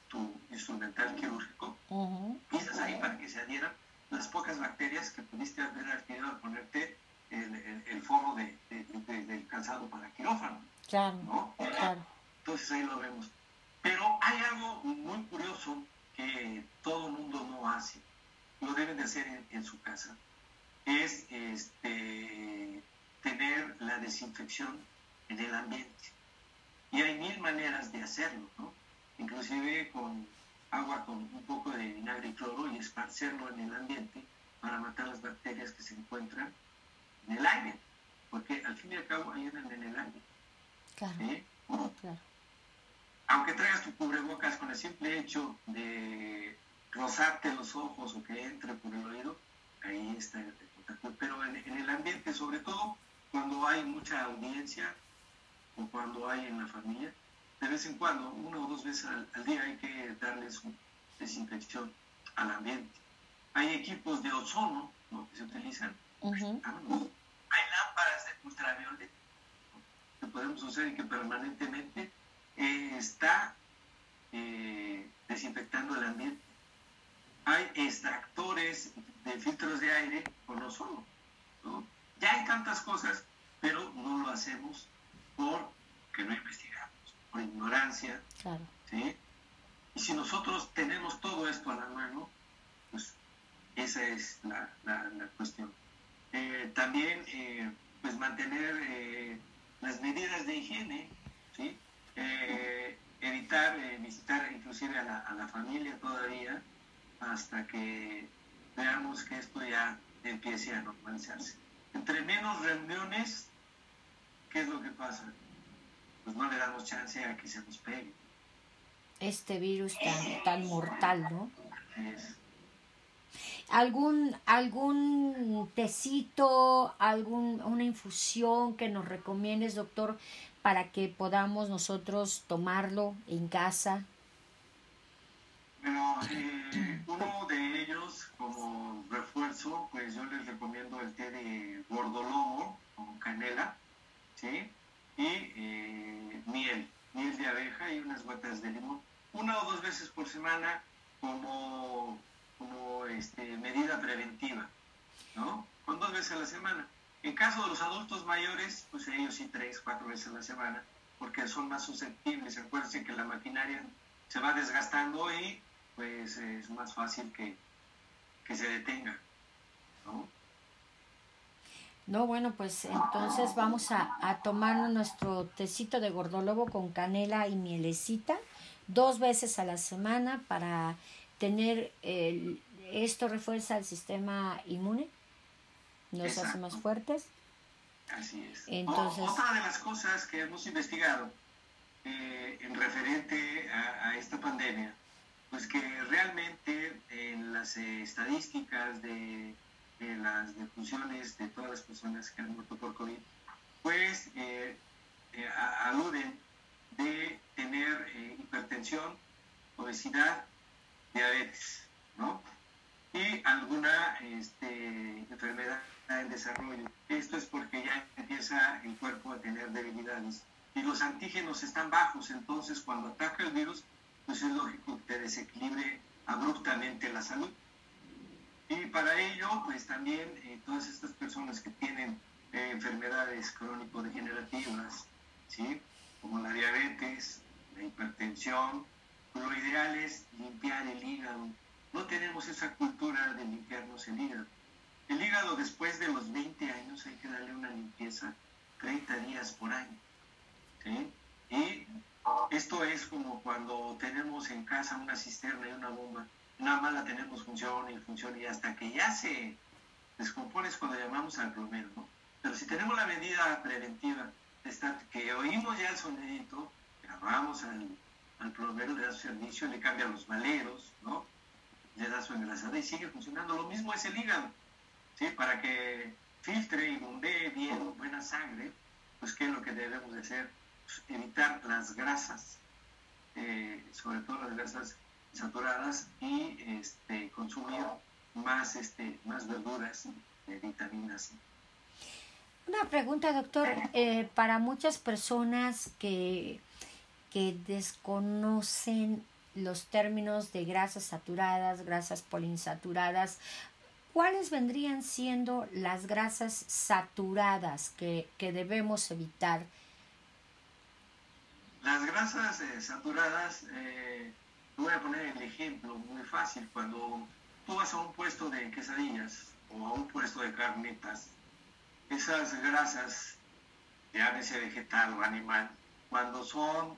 tu instrumental quirúrgico, uh -huh. pisas ahí para que se adhieran las pocas bacterias que pudiste haber adquirido al ponerte el, el, el forro de, de, de, del calzado para quirófano. Claro, ¿no? claro. Entonces ahí lo vemos. Pero hay algo muy curioso que todo el mundo no hace, lo deben de hacer en, en su casa, es este, tener la desinfección en el ambiente. Y hay mil maneras de hacerlo, ¿no? Inclusive con agua con un poco de vinagre y cloro y esparcerlo en el ambiente para matar las bacterias que se encuentran en el aire, porque al fin y al cabo ayudan en el aire. Claro. claro. Aunque traigas tu cubrebocas con el simple hecho de rozarte los ojos o que entre por el oído, ahí está el contacto. Pero en, en el ambiente, sobre todo cuando hay mucha audiencia o cuando hay en la familia, de vez en cuando, una o dos veces al, al día hay que darles una desinfección al ambiente. Hay equipos de ozono ¿no? que se utilizan. Ujú. Hay lámparas de ultravioleta ¿no? que podemos usar y que permanentemente eh, está eh, desinfectando el ambiente. Hay extractores de filtros de aire con ozono. ¿no? Ya hay tantas cosas, pero no lo hacemos porque no investigamos, por ignorancia, Claro. ¿sí? Y si nosotros tenemos todo esto a la mano, pues esa es la, la- la cuestión. Eh, también, eh, pues mantener las medidas de higiene. Eh, evitar eh, visitar inclusive a la, a la familia todavía hasta que veamos que esto ya empiece a normalizarse. Entre menos reuniones, ¿qué es lo que pasa? Pues no le damos chance a que se nos pegue. Este virus tan, tan mortal, ¿no? Es- algún algún tecito, algún una infusión que nos recomiendes, doctor, para que podamos nosotros tomarlo en casa. Bueno, eh, uno de ellos, como refuerzo, pues yo les recomiendo el té de gordolobo con canela, ¿sí? Y eh, miel, miel de abeja y unas gotas de limón. Una o dos veces por semana como, como este, medida preventiva, ¿no? Con dos veces a la semana. En caso de los adultos mayores, pues ellos sí tres, cuatro veces a la semana, porque son más susceptibles. Acuérdense que la maquinaria se va desgastando y pues es más fácil que, que se detenga, ¿no? No, bueno, pues entonces vamos a, a tomar nuestro tecito de gordolobo con canela y mielecita dos veces a la semana para tener el, esto refuerza el sistema inmune, nos hace Exacto. más fuertes. Así es. Entonces- O- otra de las cosas que hemos investigado eh, en referente a, a esta pandemia, pues que realmente en las eh, estadísticas de, de las defunciones de todas las personas que han muerto por COVID, pues eh, eh, a- aluden de tener hipertensión, obesidad, diabetes, ¿no? y alguna este, enfermedad en desarrollo. Esto es porque ya empieza el cuerpo a tener debilidades y los antígenos están bajos, entonces cuando ataca el virus, pues es lógico que te desequilibre abruptamente la salud. Y para ello, pues también eh, todas estas personas que tienen eh, enfermedades crónico-degenerativas, ¿sí? como la diabetes, la hipertensión, lo ideal es limpiar el hígado. No tenemos esa cultura de limpiarnos el hígado. El hígado después de los 20 años hay que darle una limpieza 30 días por año. Y esto es como cuando tenemos en casa una cisterna y una bomba. Nada más la tenemos funciona y funciona y hasta que ya se descompone es cuando llamamos al plomero. ¿no? Pero si tenemos la medida preventiva, que oímos ya el sonidito, llamamos al, al plomero, le da su servicio, le cambia los valeros, ¿no? le da su engrasada y sigue funcionando. Lo mismo es el hígado, Para que filtre y bombee bien, buena sangre, pues ¿qué es lo que debemos de hacer? Pues, evitar las grasas, eh, sobre todo las grasas saturadas y este, consumir más, este, más verduras de vitaminas. Una pregunta, doctor, eh, para muchas personas que, que desconocen los términos de grasas saturadas, grasas poliinsaturadas, ¿cuáles vendrían siendo las grasas saturadas que, que debemos evitar? Las grasas eh, saturadas, eh, voy a poner el ejemplo muy fácil. Cuando tú vas a un puesto de quesadillas o a un puesto de carnitas, esas grasas, llámese vegetal o animal, cuando son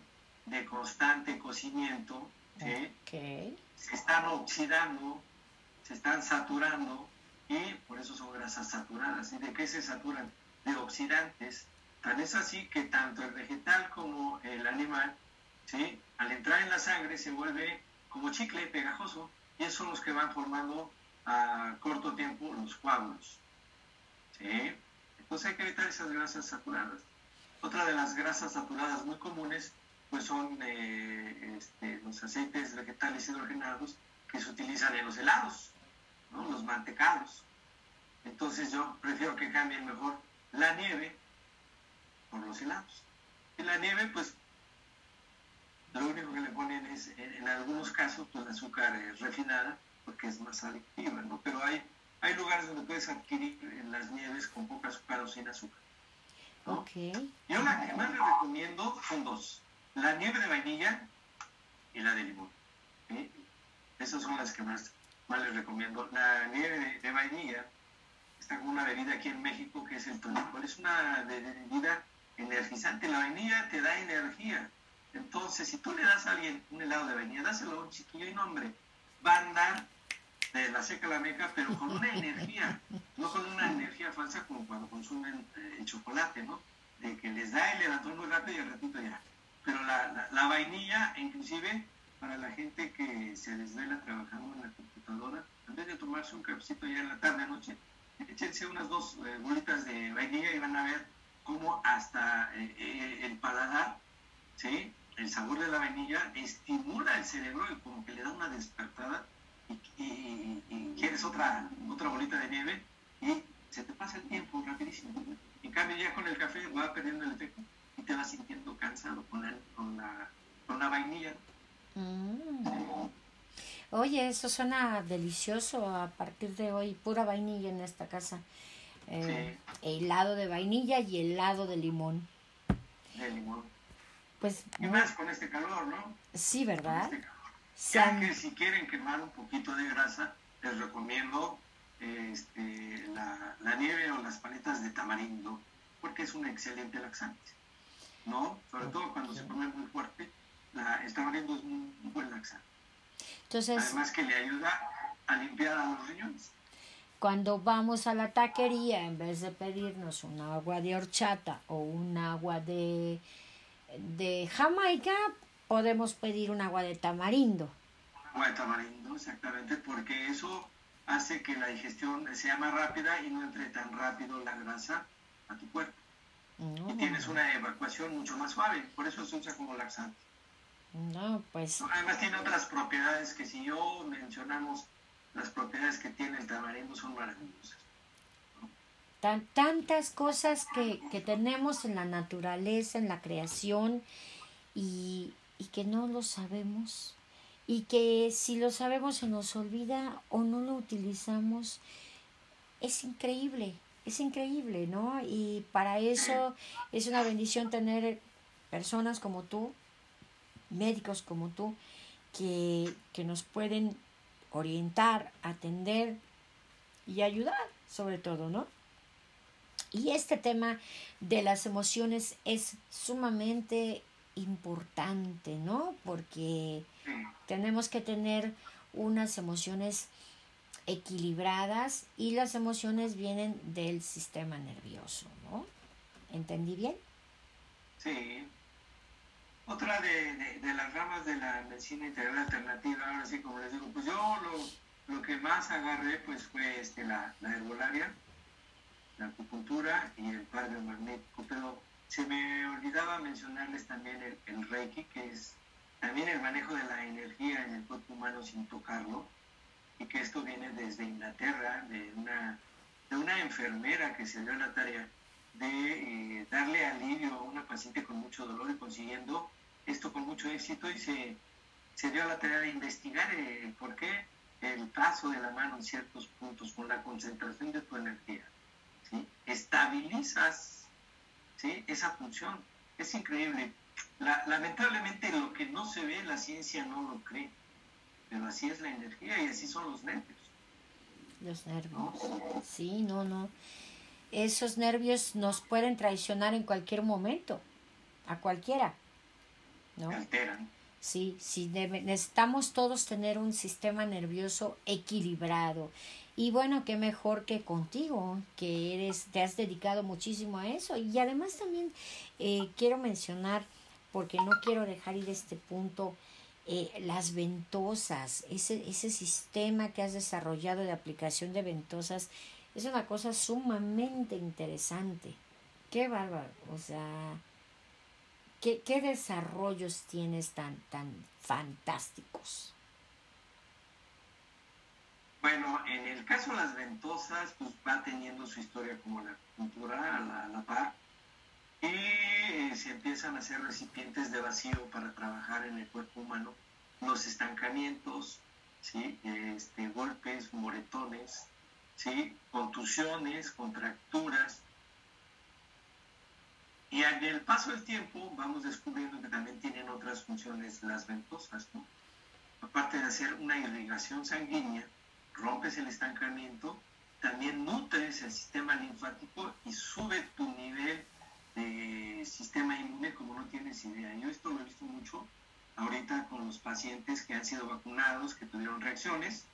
de constante cocimiento, ¿sí? Ok. se están oxidando, se están saturando y por eso son grasas saturadas. ¿Y de qué se saturan? De oxidantes. Tan es así que tanto el vegetal como el animal, ¿sí? al entrar en la sangre se vuelve como chicle pegajoso y esos son los que van formando a corto tiempo los coágulos. ¿sí? Entonces hay que evitar esas grasas saturadas. Otra de las grasas saturadas muy comunes pues son eh, este, los aceites vegetales hidrogenados que se utilizan en los helados, ¿no? los mantecados. Entonces yo prefiero que cambien mejor la nieve por los helados. Y la nieve, pues, lo único que le ponen es, en, algunos casos, pues azúcar eh, refinada, porque es más adictiva, ¿no? Pero hay, hay lugares donde puedes adquirir las nieves con poca azúcar o sin azúcar. Ok. Yo la que más le recomiendo son dos. La nieve de vainilla y la de limón. Esas son las que más, les recomiendo. La nieve de, vainilla está con una bebida aquí en México que es el tonicol. Es una bebida energizante. La vainilla te da energía. Entonces, si tú le das a alguien un helado de vainilla, dáselo a un chiquillo y nombre. Va a andar de la seca a la meca, pero con una energía, no con una energía falsa como cuando consumen eh, el chocolate, ¿no? De que les da el levantón muy rápido y al ratito ya. Pero la, la, vainilla, inclusive, para la gente que se desvela trabajando en la computadora, en vez de tomarse un cafecito ya en la tarde, noche, échense unas dos eh, bolitas de vainilla y van a ver cómo hasta eh, el paladar, ¿sí? El sabor de la vainilla estimula el cerebro y como que le da una despertada y, quieres otra, otra bolita de nieve y se te pasa el tiempo rapidísimo. En cambio ya con el café va perdiendo el efecto y te vas sintiendo cansado con, con, la, con la vainilla. Mm. Oye, eso suena delicioso a partir de hoy, pura vainilla en esta casa. Eh, helado de vainilla y helado de limón. De limón. Pues, y más con este calor, ¿no? Sí, ¿verdad? Este ya que si quieren quemar un poquito de grasa, les recomiendo este, la, nieve o las paletas de tamarindo, porque es un excelente laxante. ¿No? Sobre todo cuando se come muy fuerte, la, el tamarindo es un, buen laxante. Entonces, Además que le ayuda a limpiar a los riñones. Cuando vamos a la taquería, en vez de pedirnos un agua de horchata o un agua de, de Jamaica, podemos pedir un agua de tamarindo. Agua de tamarindo, exactamente, porque eso hace que la digestión sea más rápida y no entre tan rápido la grasa a tu cuerpo. Y tienes una evacuación mucho más suave, por eso se usa como laxante. No, pues. Además tiene otras propiedades que si yo mencionamos las propiedades que tiene el tamarindo son maravillosas. Tan, tantas cosas que, que tenemos en la naturaleza, en la creación, y, y que no lo sabemos y que si lo sabemos se nos olvida o no lo utilizamos. Es increíble, es increíble, ¿no? Y para eso es una bendición tener personas como tú, médicos como tú, que, que nos pueden orientar, atender y ayudar, sobre todo, ¿no? Y este tema de las emociones es sumamente importante, ¿no? Porque tenemos que tener unas emociones equilibradas y las emociones vienen del sistema nervioso, ¿no? ¿Entendí bien? Sí. Otra de, las ramas de la medicina integral alternativa, ahora sí, como les digo, pues yo lo, que más agarré pues fue este, la, la herbolaria, la acupuntura y el cardio magnético, pero se me olvidaba mencionarles también el, Reiki, que es también el manejo de la energía en el cuerpo humano sin tocarlo, y que esto viene desde Inglaterra, de una, de una enfermera que se dio la tarea de eh, darle alivio a una paciente con mucho dolor y consiguiendo esto con mucho éxito y se, se dio a la tarea de investigar el por qué el paso de la mano en ciertos puntos con la concentración de tu energía. ¿sí? Estabilizas esa función. Es increíble. lamentablemente lo que no se ve, la ciencia no lo cree. Pero así es la energía y así son los nervios. Los nervios. Sí, no, no. Esos nervios nos pueden traicionar en cualquier momento. A cualquiera. ¿no? ¿sí? Si necesitamos todos tener un sistema nervioso equilibrado. Y bueno, qué mejor que contigo, que eres, te has dedicado muchísimo a eso. Y además también eh, quiero mencionar, porque no quiero dejar ir este punto, eh, las ventosas, ese, ese sistema que has desarrollado de aplicación de ventosas, es una cosa sumamente interesante. Qué bárbaro, o sea, qué, qué desarrollos tienes tan, tan fantásticos. Bueno, en el caso de las ventosas, pues va teniendo su historia como la cultura a la, par. Y eh, se empiezan a hacer recipientes de vacío para trabajar en el cuerpo humano. Los estancamientos, ¿sí? este, golpes, moretones, ¿sí? contusiones, contracturas. Y en el paso del tiempo vamos descubriendo que también tienen otras funciones las ventosas. ¿no? Aparte de hacer una irrigación sanguínea, rompes el estancamiento, también nutres el sistema linfático y sube tu nivel de sistema inmune como no tienes idea. Yo esto lo he visto mucho ahorita con los pacientes que han sido vacunados, que tuvieron reacciones,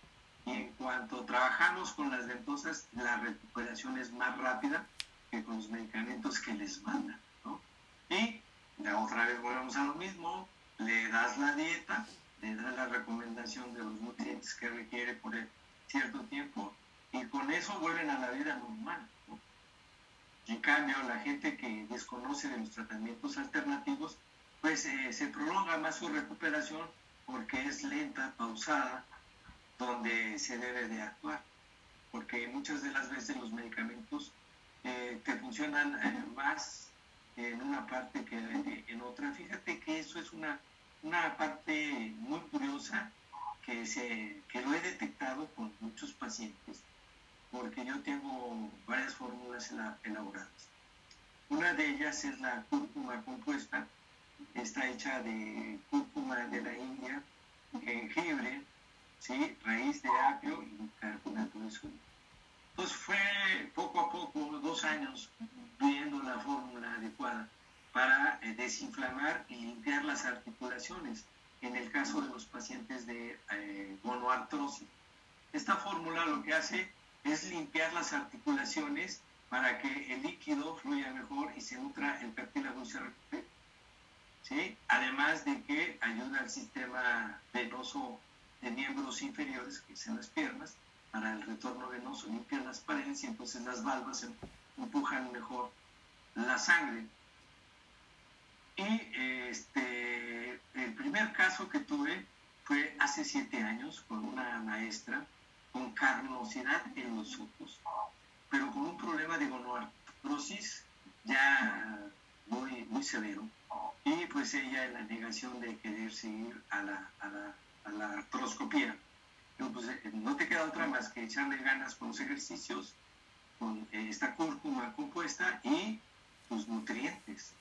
en cuanto trabajamos con las ventosas, la recuperación es más rápida que con los medicamentos que les mandan. ¿no? Y otra vez volvemos a lo mismo, le das la dieta, le das la recomendación de los nutrientes que requiere por el cierto tiempo y con eso vuelven a la vida normal. En cambio, la gente que desconoce de los tratamientos alternativos, pues eh, se prolonga más su recuperación porque es lenta, pausada, donde se debe de actuar. Porque muchas de las veces los medicamentos eh, te funcionan eh, más en una parte que en otra. Fíjate que eso es una, una parte muy curiosa que, se, que lo he detectado con muchos pacientes, porque yo tengo varias fórmulas elaboradas. Una de ellas es la cúrcuma compuesta, está hecha de cúrcuma de la India, jengibre, ¿sí? raíz de apio y carbonato de sodio. Entonces fue poco a poco, dos años, viendo la fórmula adecuada para eh, desinflamar y limpiar las articulaciones en el caso de los pacientes de eh, monoartrosis. Esta fórmula lo que hace es limpiar las articulaciones para que el líquido fluya mejor y se nutra el cartílago y se recupere. ¿Sí? Además de que ayuda al sistema venoso de miembros inferiores, que son las piernas, para el retorno venoso, limpian las paredes y entonces las valvas em, empujan mejor la sangre. Y este, el primer caso que tuve fue hace siete años con una maestra con carnosidad en los ojos, pero con un problema de gonoartrosis ya muy, muy severo. Y pues ella en la negación de querer seguir a la, la artroscopía. Pues, eh, no te queda otra más que echarle ganas con los ejercicios, con eh, esta cúrcuma compuesta y tus nutrientes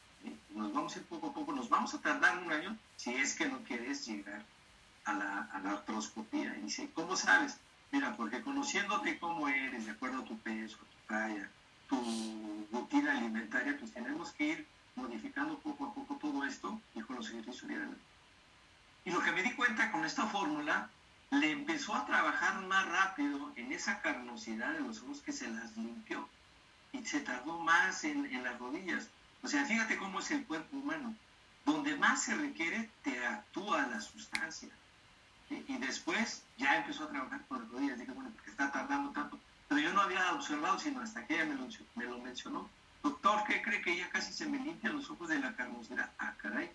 nos vamos a ir poco a poco, nos vamos a tardar un año si es que no quieres llegar a la, a artroscopía. Y dice, ¿cómo sabes? Mira, porque conociéndote cómo eres, de acuerdo a tu peso, tu talla, tu rutina alimentaria, pues tenemos que ir modificando poco a poco todo esto y con los ejercicios Y lo que me di cuenta con esta fórmula, le empezó a trabajar más rápido en esa carnosidad de los ojos que se las limpió y se tardó más en, las rodillas. O sea, fíjate cómo es el cuerpo humano. Donde más se requiere, te actúa la sustancia. Y después ya empezó a trabajar con las rodillas. Dije, bueno, porque está tardando tanto. Pero yo no había observado, sino hasta que ella me lo, me lo mencionó. Doctor, ¿qué cree que ya casi se me limpian los ojos de la carnosidad? Ah, caray.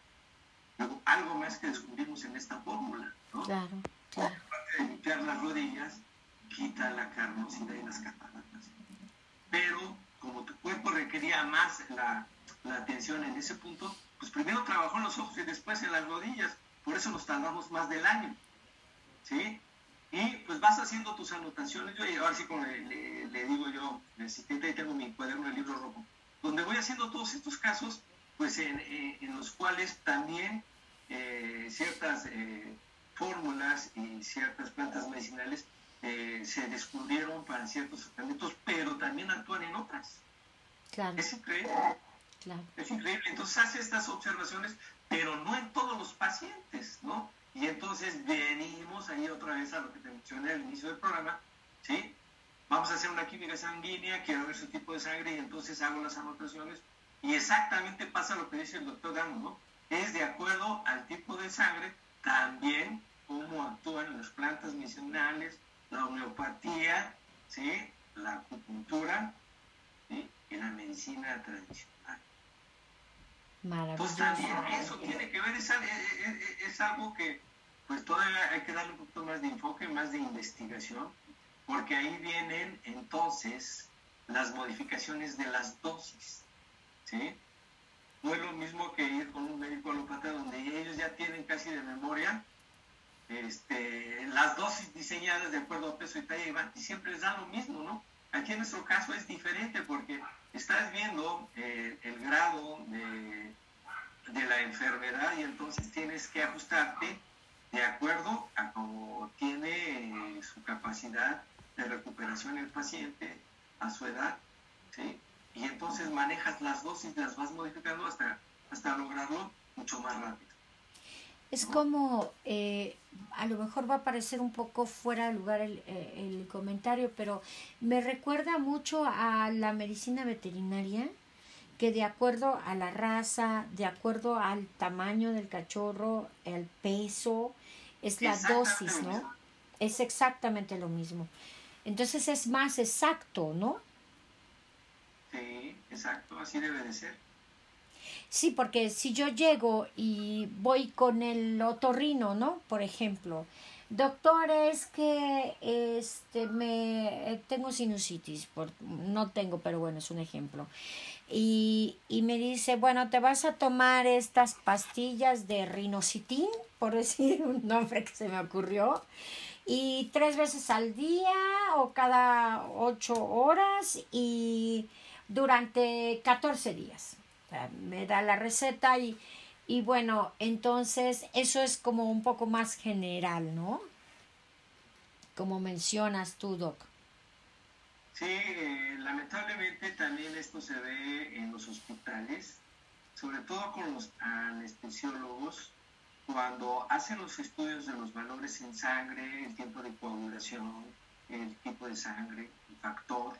Luego, algo más que descubrimos en esta fórmula, ¿no? Claro, claro. Aparte de limpiar las rodillas, quita la carnosidad y las cataratas. Pero como tu cuerpo requería más la, la atención en ese punto, pues primero trabajó en los ojos y después en las rodillas. Por eso nos tardamos más del año. ¿Sí? Y pues vas haciendo tus anotaciones. Yo ahora sí como le, le, digo yo, necesito, ahí tengo mi cuaderno, el libro rojo, donde voy haciendo todos estos casos, pues en, en, los cuales también eh, ciertas eh, fórmulas y ciertas plantas medicinales eh, se descubrieron para ciertos tratamientos, pero también actúan en otras. Claro. Es increíble. Es increíble. Entonces hace estas observaciones, pero no en todos los pacientes, ¿no? Y entonces venimos ahí otra vez a lo que te mencioné al inicio del programa, ¿sí? Vamos a hacer una química sanguínea, quiero ver su tipo de sangre y entonces hago las anotaciones. Y exactamente pasa lo que dice el doctor Damo, ¿no? Es de acuerdo al tipo de sangre, también cómo actúan las plantas medicinales, la homeopatía, ¿sí? la acupuntura ¿sí? y la medicina tradicional. Pues también eso tiene que ver, es, es, algo que pues todavía hay que darle un poquito más de enfoque, más de investigación, porque ahí vienen entonces las modificaciones de las dosis. No es lo mismo que ir con un médico alópata donde ellos ya tienen casi de memoria este, las dosis diseñadas de acuerdo a peso y talla y, siempre les da lo mismo, ¿no? Aquí en nuestro caso es diferente porque estás viendo eh, el grado de, de, la enfermedad y entonces tienes que ajustarte de acuerdo a cómo tiene su capacidad de recuperación el paciente, a su edad. Y entonces manejas las dosis, las vas modificando hasta, hasta lograrlo mucho más rápido. Es como, eh, a lo mejor va a parecer un poco fuera de lugar el, eh, el, comentario, pero me recuerda mucho a la medicina veterinaria, que de acuerdo a la raza, de acuerdo al tamaño del cachorro, el peso, es la dosis, ¿no? Es exactamente lo mismo. Entonces es más exacto, ¿no? Sí, exacto, así debe de ser. Sí, porque si yo llego y voy con el otorrino, ¿no? Por ejemplo, doctor, es que este, me, eh, tengo sinusitis, por, no tengo, pero bueno, es un ejemplo. Y, y me dice, bueno, te vas a tomar estas pastillas de rinocitín, por decir un nombre que se me ocurrió, y tres veces al día o cada ocho horas y durante 14 días me da la receta y, y bueno, entonces eso es como un poco más general, ¿no? Como mencionas tú, Doc. Sí, eh, lamentablemente también esto se ve en los hospitales, sobre todo con los anestesiólogos, cuando hacen los estudios de los valores en sangre, el tiempo de coagulación, el tipo de sangre, el factor,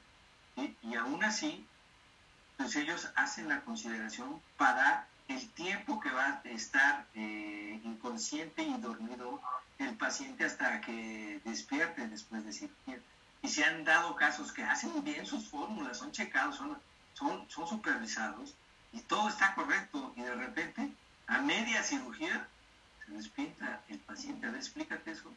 y aún así pues ellos hacen la consideración para el tiempo que va a estar eh, inconsciente y dormido el paciente hasta que despierte después de cirugía. Y se han dado casos que hacen bien sus fórmulas, son checados, son, son, son supervisados y todo está correcto y de repente a media cirugía se despierta el paciente. A ver, explícate eso.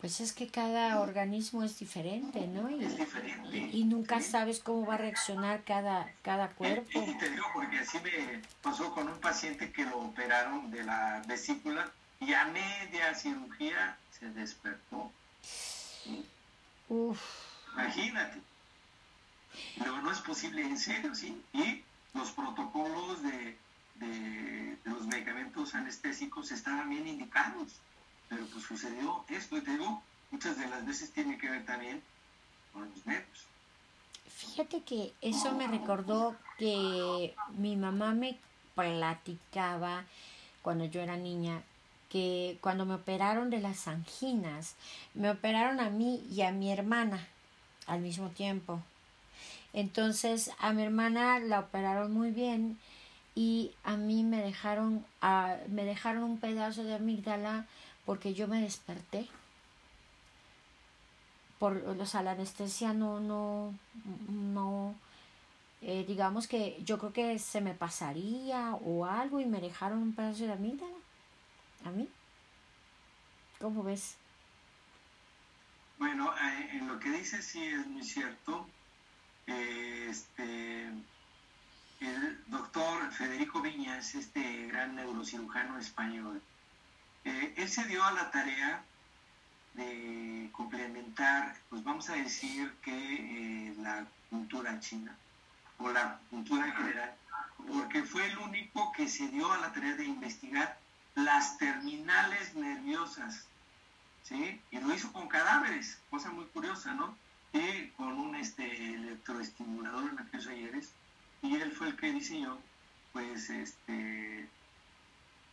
Pues es que cada organismo es diferente, ¿no? Y, es diferente. Y, nunca sabes cómo va a reaccionar cada, cada cuerpo. Y, te digo porque así me pasó con un paciente que lo operaron de la vesícula y a media cirugía se despertó. Uf. Imagínate. Pero no es posible, en serio, ¿sí? Y los protocolos de, de los medicamentos anestésicos estaban bien indicados pero pues sucedió esto y te digo, muchas de las veces tiene que ver también con los nervios. Fíjate que eso me recordó que mi mamá me platicaba cuando yo era niña que cuando me operaron de las anginas, me operaron a mí y a mi hermana al mismo tiempo. Entonces a mi hermana la operaron muy bien y a mí me dejaron, a, me dejaron un pedazo de amígdala porque yo me desperté. Por, o sea, la anestesia no, no, no, eh, digamos que yo creo que se me pasaría o algo y me dejaron un pedazo de amígdala. ¿A mí? ¿Cómo ves? Bueno, eh, en lo que dices sí es muy cierto. este, el doctor Federico Viñas, este gran neurocirujano español, él se dio a la tarea de complementar, pues vamos a decir que eh, la cultura china o la cultura en general, porque fue el único que se dio a la tarea de investigar las terminales nerviosas, ¿sí? Y lo hizo con cadáveres, cosa muy curiosa, ¿no? Y con un este, electroestimulador en aquellos ayeres, y él fue el que diseñó pues este,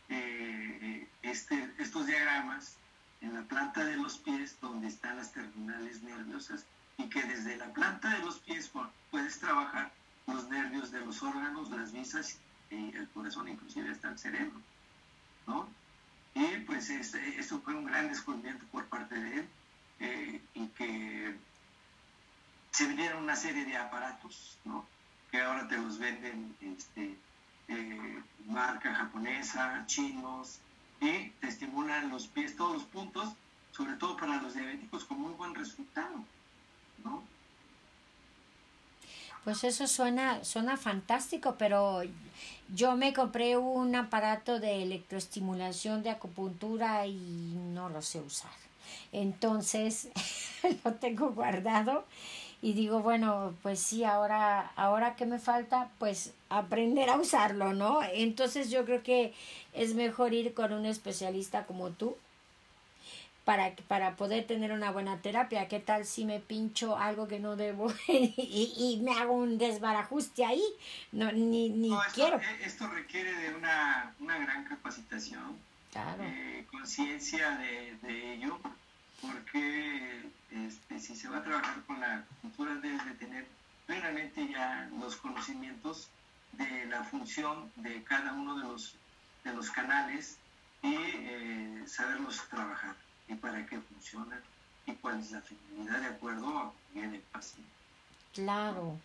eh, este, estos diagramas en la planta de los pies donde están las terminales nerviosas y que desde la planta de los pies puedes trabajar los nervios de los órganos, las visas y el corazón, inclusive hasta el cerebro, ¿no? Y pues eso fue un gran descubrimiento por parte de él eh, y que se vinieron una serie de aparatos, ¿no? Que ahora te los venden este, eh, marca japonesa, chinos, y te estimulan los pies, todos los puntos, sobre todo para los diabéticos, con muy buen resultado, ¿no? Pues eso suena, suena fantástico, pero yo me compré un aparato de electroestimulación de acupuntura y no lo sé usar. Entonces lo tengo guardado y digo, bueno, pues sí, ahora, ahora que me falta, pues aprender a usarlo, ¿no? Entonces yo creo que es mejor ir con un especialista como tú para, para poder tener una buena terapia. ¿Qué tal si me pincho algo que no debo y, me hago un desbarajuste ahí? No, ni, ni esto, quiero. Eh, esto requiere de una, una gran capacitación, claro. Eh, conciencia de, de, ello, porque este, si se va a trabajar con la cultura debes de tener plenamente ya los conocimientos de la función de cada uno de los, de los canales y eh, saberlos trabajar y para qué funcionan y cuál es la finalidad de acuerdo a bien el paciente. Claro,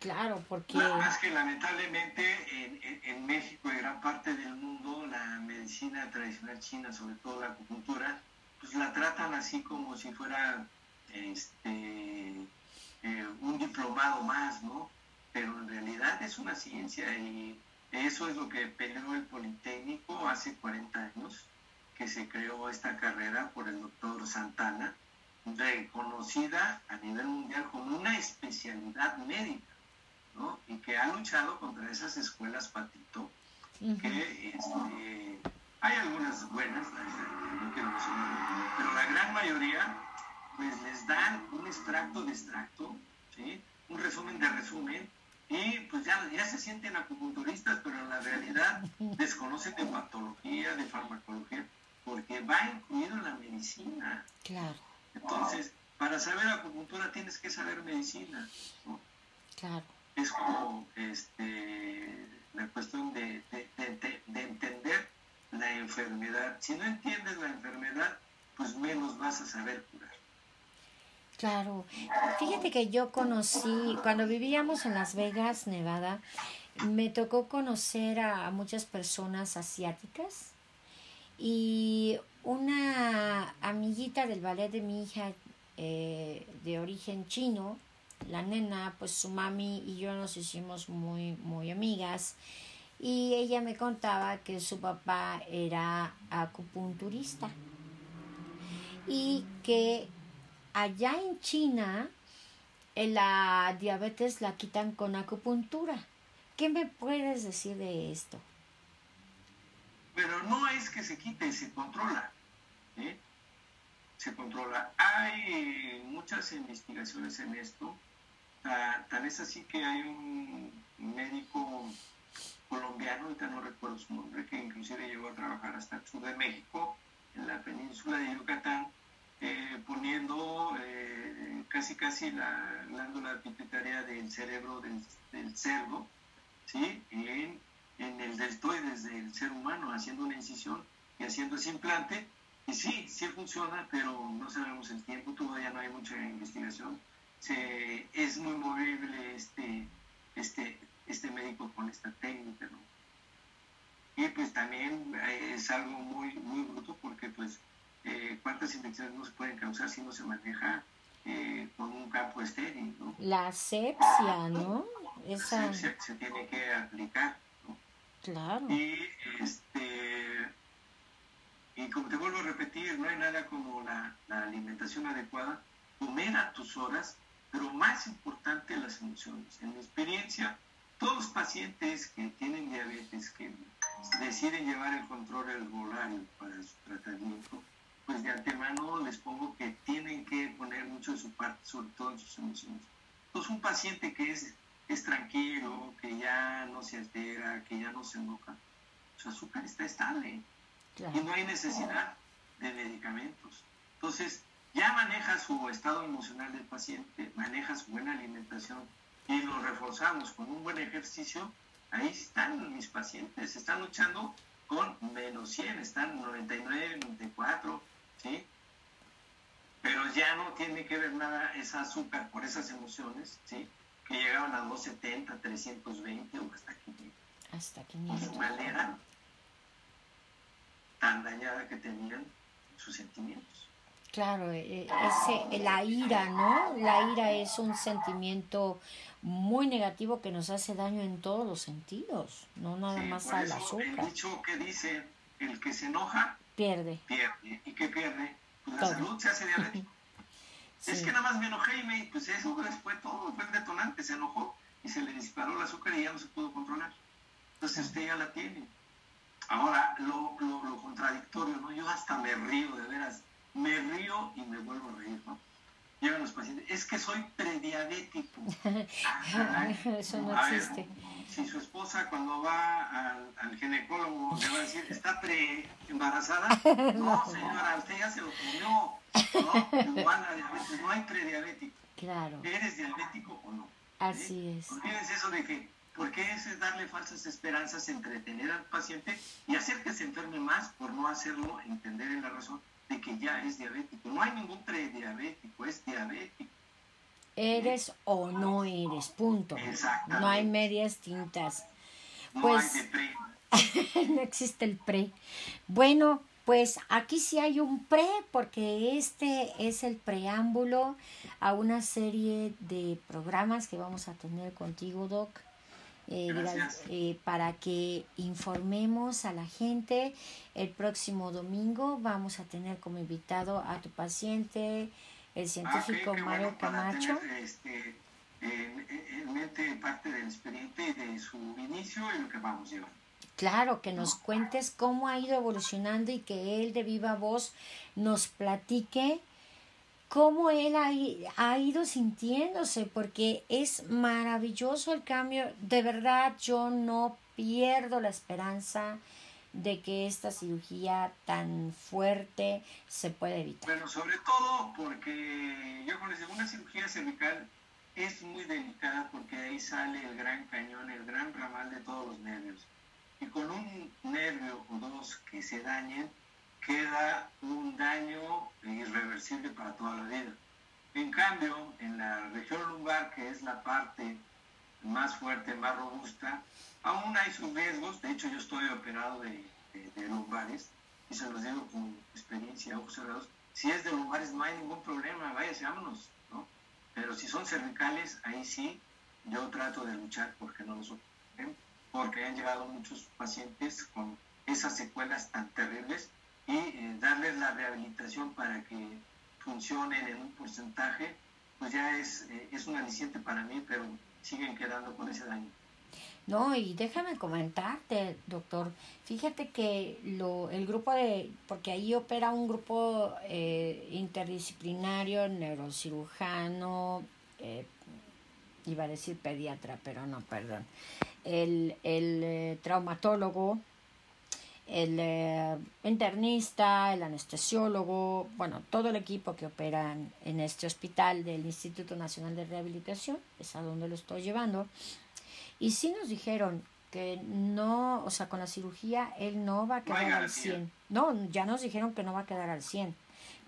claro, porque... Más que lamentablemente en, en, México y gran parte del mundo la medicina tradicional china, sobre todo la acupuntura, pues la tratan así como si fuera este, eh, un diplomado más, ¿no? Pero en realidad es una ciencia y eso es lo que peleó el Politécnico hace 40 años que se creó esta carrera por el doctor Santana, reconocida a nivel mundial como una especialidad médica, ¿no? Y que ha luchado contra esas escuelas patito, que este, hay algunas buenas, pero la gran mayoría pues les dan un extracto de extracto, ¿sí? un resumen de resumen, y pues ya, ya se sienten acupunturistas, pero en la realidad desconocen de patología, de farmacología, porque va incluido en la medicina. Claro. Entonces, para saber acupuntura tienes que saber medicina. ¿no? Claro. Es como este, la cuestión de, de, entender la enfermedad. Si no entiendes la enfermedad, pues menos vas a saber curar. Claro. Fíjate que yo conocí, cuando vivíamos en Las Vegas, Nevada, me tocó conocer a muchas personas asiáticas y una amiguita del ballet de mi hija eh, de origen chino, la nena, pues su mami y yo nos hicimos muy, muy amigas. Y ella me contaba que su papá era acupunturista y que allá en China eh, la diabetes la quitan con acupuntura. ¿Qué me puedes decir de esto? Pero no es que se quite, se controla. Se controla. Hay muchas investigaciones en esto. Tal es así que hay un médico colombiano, ahorita no recuerdo su nombre, que inclusive llegó a trabajar hasta el sur de México, en la península de Yucatán, eh, poniendo eh, casi casi la glándula pituitaria del cerebro del, cerdo, ¿sí? En en el deltoides del ser humano, haciendo una incisión y haciendo ese implante. Y sí, sí funciona, pero no sabemos el tiempo, todavía no hay mucha investigación. Se, es muy movible este, este, este médico con esta técnica, ¿no? Y pues también eh, es algo muy, muy bruto porque pues eh, cuántas infecciones no se pueden causar si no se maneja eh, con un campo estéril, ¿no? La asepsia, ¿no? Esa... La asepsia se tiene que aplicar. Y, este, y como te vuelvo a repetir, no hay nada como la, alimentación adecuada, comer a tus horas, pero más importante las emociones. En mi experiencia, todos los pacientes que tienen diabetes, que deciden llevar el control herbolario para su tratamiento, pues de antemano les pongo que tienen que poner mucho de su parte, sobre todo en sus emociones. Entonces, un paciente que es es tranquilo, que ya no se altera, que ya no se enoja, su azúcar está estable y no hay necesidad de medicamentos. Entonces, ya maneja su estado emocional del paciente, maneja su buena alimentación y lo reforzamos con un buen ejercicio, ahí están mis pacientes, están luchando con menos 100, están 99, 94, ¿sí? Pero ya no tiene que ver nada esa azúcar por esas emociones, ¿sí? Que llegaban a 270, 320 o hasta 500. Hasta 500. Por su manera tan dañada que tenían sus sentimientos. Claro, eh, ese, la ira, ¿no? La ira es un sentimiento muy negativo que nos hace daño en todos los sentidos, no nada más al azúcar. El dicho que dice, el que se enoja, pierde. Pierde. ¿Y qué pierde? Pues la salud se hace diabético. Es que nada más me enojé y me, pues eso fue todo, fue el detonante, se enojó y se le disparó el azúcar y ya no se pudo controlar. Entonces usted ya la tiene. Ahora, lo, lo, lo contradictorio, ¿no? Yo hasta me río, de veras, me río y me vuelvo a reír, ¿no? Llegan los pacientes, es que soy prediabético. Eso no existe. si su esposa cuando va al, al, ginecólogo le va a decir, ¿está pre-embarazada? No, señora, usted ya se lo comió. No, igual diabetes, no hay prediabético. Claro. ¿Eres diabético o no? Así es. Olvídense eso de que, porque es darle falsas esperanzas, entretener al paciente y hacer que se enferme más por no hacerlo entender en la razón de que ya es diabético. No hay ningún prediabético, es diabético. Eres o no eres, punto. No hay medias tintas. Pues, no no existe el pre. Bueno, pues aquí sí hay un pre porque este es el preámbulo a una serie de programas que vamos a tener contigo, Doc. Eh, eh, para que informemos a la gente. El próximo domingo vamos a tener como invitado a tu paciente, el científico ah, Mario Camacho. este, en, mente parte del expediente de su inicio y lo que vamos llevar. Claro, que nos cuentes cómo ha ido evolucionando y que él de viva voz nos platique cómo él ha, ido sintiéndose, porque es maravilloso el cambio. De verdad, yo no pierdo la esperanza de que esta cirugía tan fuerte se pueda evitar. Bueno, sobre todo porque yo con una cirugía cervical es muy delicada porque ahí sale el gran cañón, el gran ramal de todos los nervios. Y con un nervio o dos que se dañen, queda un daño irreversible para toda la vida. En cambio, en la región lumbar, que es la parte más fuerte, más robusta, aún hay sus riesgos. De hecho, yo estoy operado de, lumbares y se los digo con experiencia, ojos. Si es de lumbares no hay ningún problema, váyase, vámonos, ¿no? Pero si son cervicales, ahí sí, yo trato de luchar porque no los operen, porque han llegado muchos pacientes con esas secuelas tan terribles y eh, darles la rehabilitación para que funcionen en un porcentaje, pues ya es, eh, es un aliciente para mí, pero siguen quedando con ese daño. No, y déjame comentarte, doctor, fíjate que lo, el grupo de, porque ahí opera un grupo eh, interdisciplinario, neurocirujano, iba a decir pediatra, pero no, perdón, el, el traumatólogo, el eh, internista, el anestesiólogo, bueno, todo el equipo que opera en, este hospital del Instituto Nacional de Rehabilitación, es a donde lo estoy llevando. Y sí nos dijeron que no, o sea, con la cirugía él no va a quedar al 100. No, ya nos dijeron que no va a quedar al 100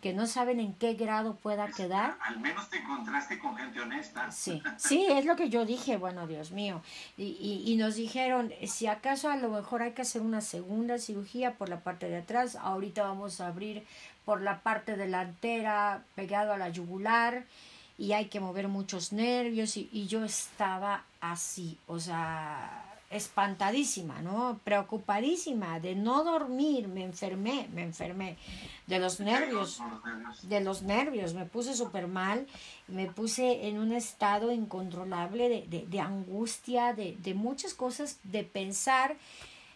que no saben en qué grado pueda quedar. Al menos te encontraste con gente honesta. Sí, sí, es lo que yo dije, bueno, Dios mío. Y, y, nos dijeron, si acaso a lo mejor hay que hacer una segunda cirugía por la parte de atrás, ahorita vamos a abrir por la parte delantera, pegado a la yugular, y hay que mover muchos nervios, y, y yo estaba así, o sea, espantadísima, ¿no? Preocupadísima de no dormir, me enfermé, me enfermé de los nervios, de los nervios, me puse súper mal, me puse en un estado incontrolable de, de, angustia, de, de, muchas cosas, de pensar,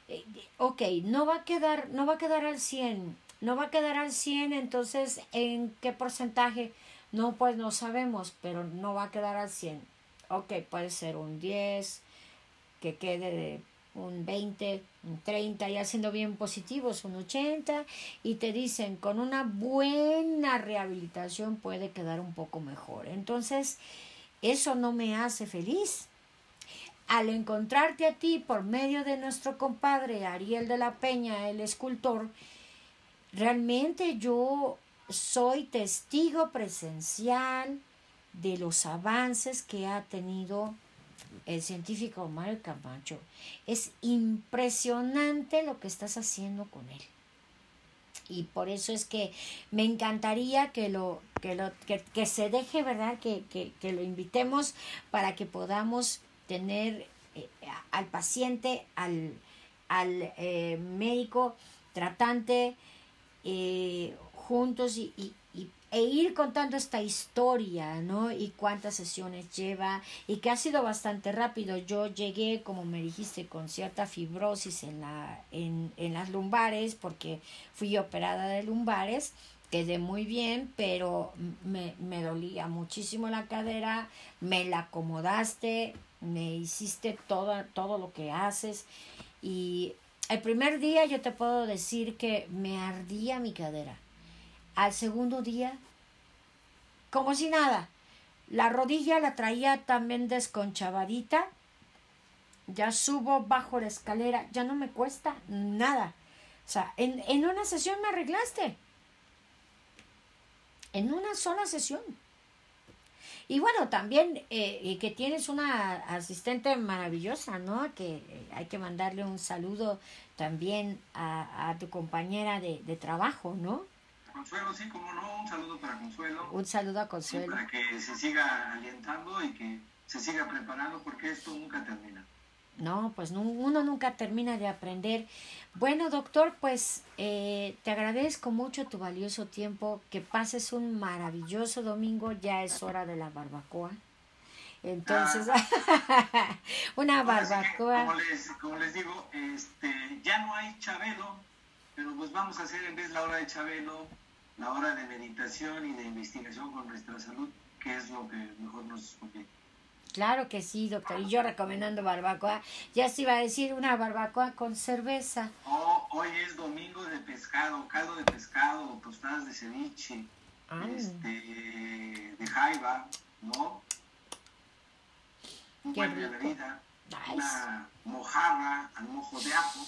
eh, ok, no va a quedar, no va a quedar al 100, no va a quedar al 100, entonces, ¿en qué porcentaje? No, pues no sabemos, pero no va a quedar al 100 ok, puede ser un 10, que quede de un 20, un 30, ya siendo bien positivos, un 80, y te dicen con una buena rehabilitación puede quedar un poco mejor. Entonces, eso no me hace feliz. Al encontrarte a ti por medio de nuestro compadre Ariel de la Peña, el escultor, realmente yo soy testigo presencial de los avances que ha tenido el científico Mario Camacho. Es impresionante lo que estás haciendo con él. Y por eso es que me encantaría que lo, que lo, que, se deje, ¿verdad? Que, que, lo invitemos para que podamos tener eh, al paciente, al, al eh, médico tratante eh, juntos y, e ir contando esta historia, ¿no? Y cuántas sesiones lleva y que ha sido bastante rápido. Yo llegué, como me dijiste, con cierta fibrosis en, la, en, en las lumbares porque fui operada de lumbares. Quedé muy bien, pero me, me dolía muchísimo la cadera, me la acomodaste, me hiciste todo, todo lo que haces y el primer día yo te puedo decir que me ardía mi cadera al segundo día, como si nada. La rodilla la traía también desconchavadita. Ya subo bajo la escalera, ya no me cuesta nada. O sea, en, en una sesión me arreglaste. En una sola sesión. Y bueno, también eh, que tienes una asistente maravillosa, ¿no? Que eh, hay que mandarle un saludo también a, a tu compañera de, de trabajo, ¿no? Consuelo, sí, como no, un saludo para Consuelo. Un saludo a Consuelo. para que se siga alientando y que se siga preparando porque esto nunca termina. No, pues uno nunca termina de aprender. Bueno, doctor, pues eh, te agradezco mucho tu valioso tiempo, que pases un maravilloso domingo, ya es hora de la barbacoa. Entonces, ah. una barbacoa. como, les, como les digo, este, ya no hay Chabelo, pero pues vamos a hacer en vez la hora de Chabelo, la hora de meditación y de investigación con nuestra salud, que es lo que mejor nos conviene. Claro que sí, doctor. Y yo recomendando barbacoa. Ya se iba a decir una barbacoa con cerveza. Oh, hoy es domingo de pescado, caldo de pescado, tostadas de ceviche, ah. este, de jaiba, ¿no? Un buen de bebida, una mojarra al mojo de ajo,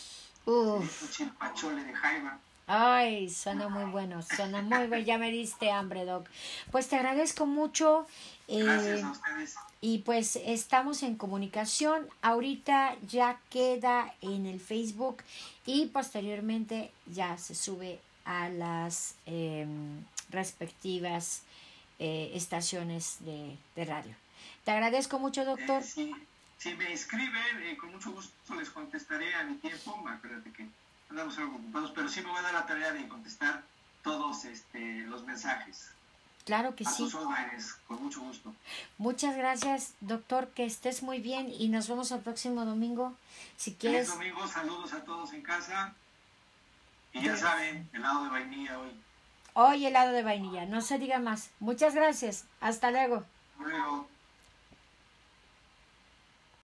un chilpachole de jaiba. Ay, suena muy bueno, suena muy bueno. Ya me diste hambre, Doc. Pues te agradezco mucho. Eh, a ustedes. Y pues estamos en comunicación. Ahorita ya queda en el Facebook y posteriormente ya se sube a las em, respectivas eh, estaciones de, radio. Te agradezco mucho, doctor. Eh, si, me escriben, con mucho gusto les contestaré a mi tiempo. Acuérdate que andamos algo ocupados, pero sí me voy a dar la tarea de contestar todos este, los mensajes. Claro que a sí. Sus órdenes, con mucho gusto. Muchas gracias, doctor, que estés muy bien y nos vemos el próximo domingo. Si quieres. El domingo, saludos a todos en casa. Y ya saben, helado de vainilla hoy. Hoy helado de vainilla, no se diga más. Muchas gracias. Hasta luego. Hasta luego.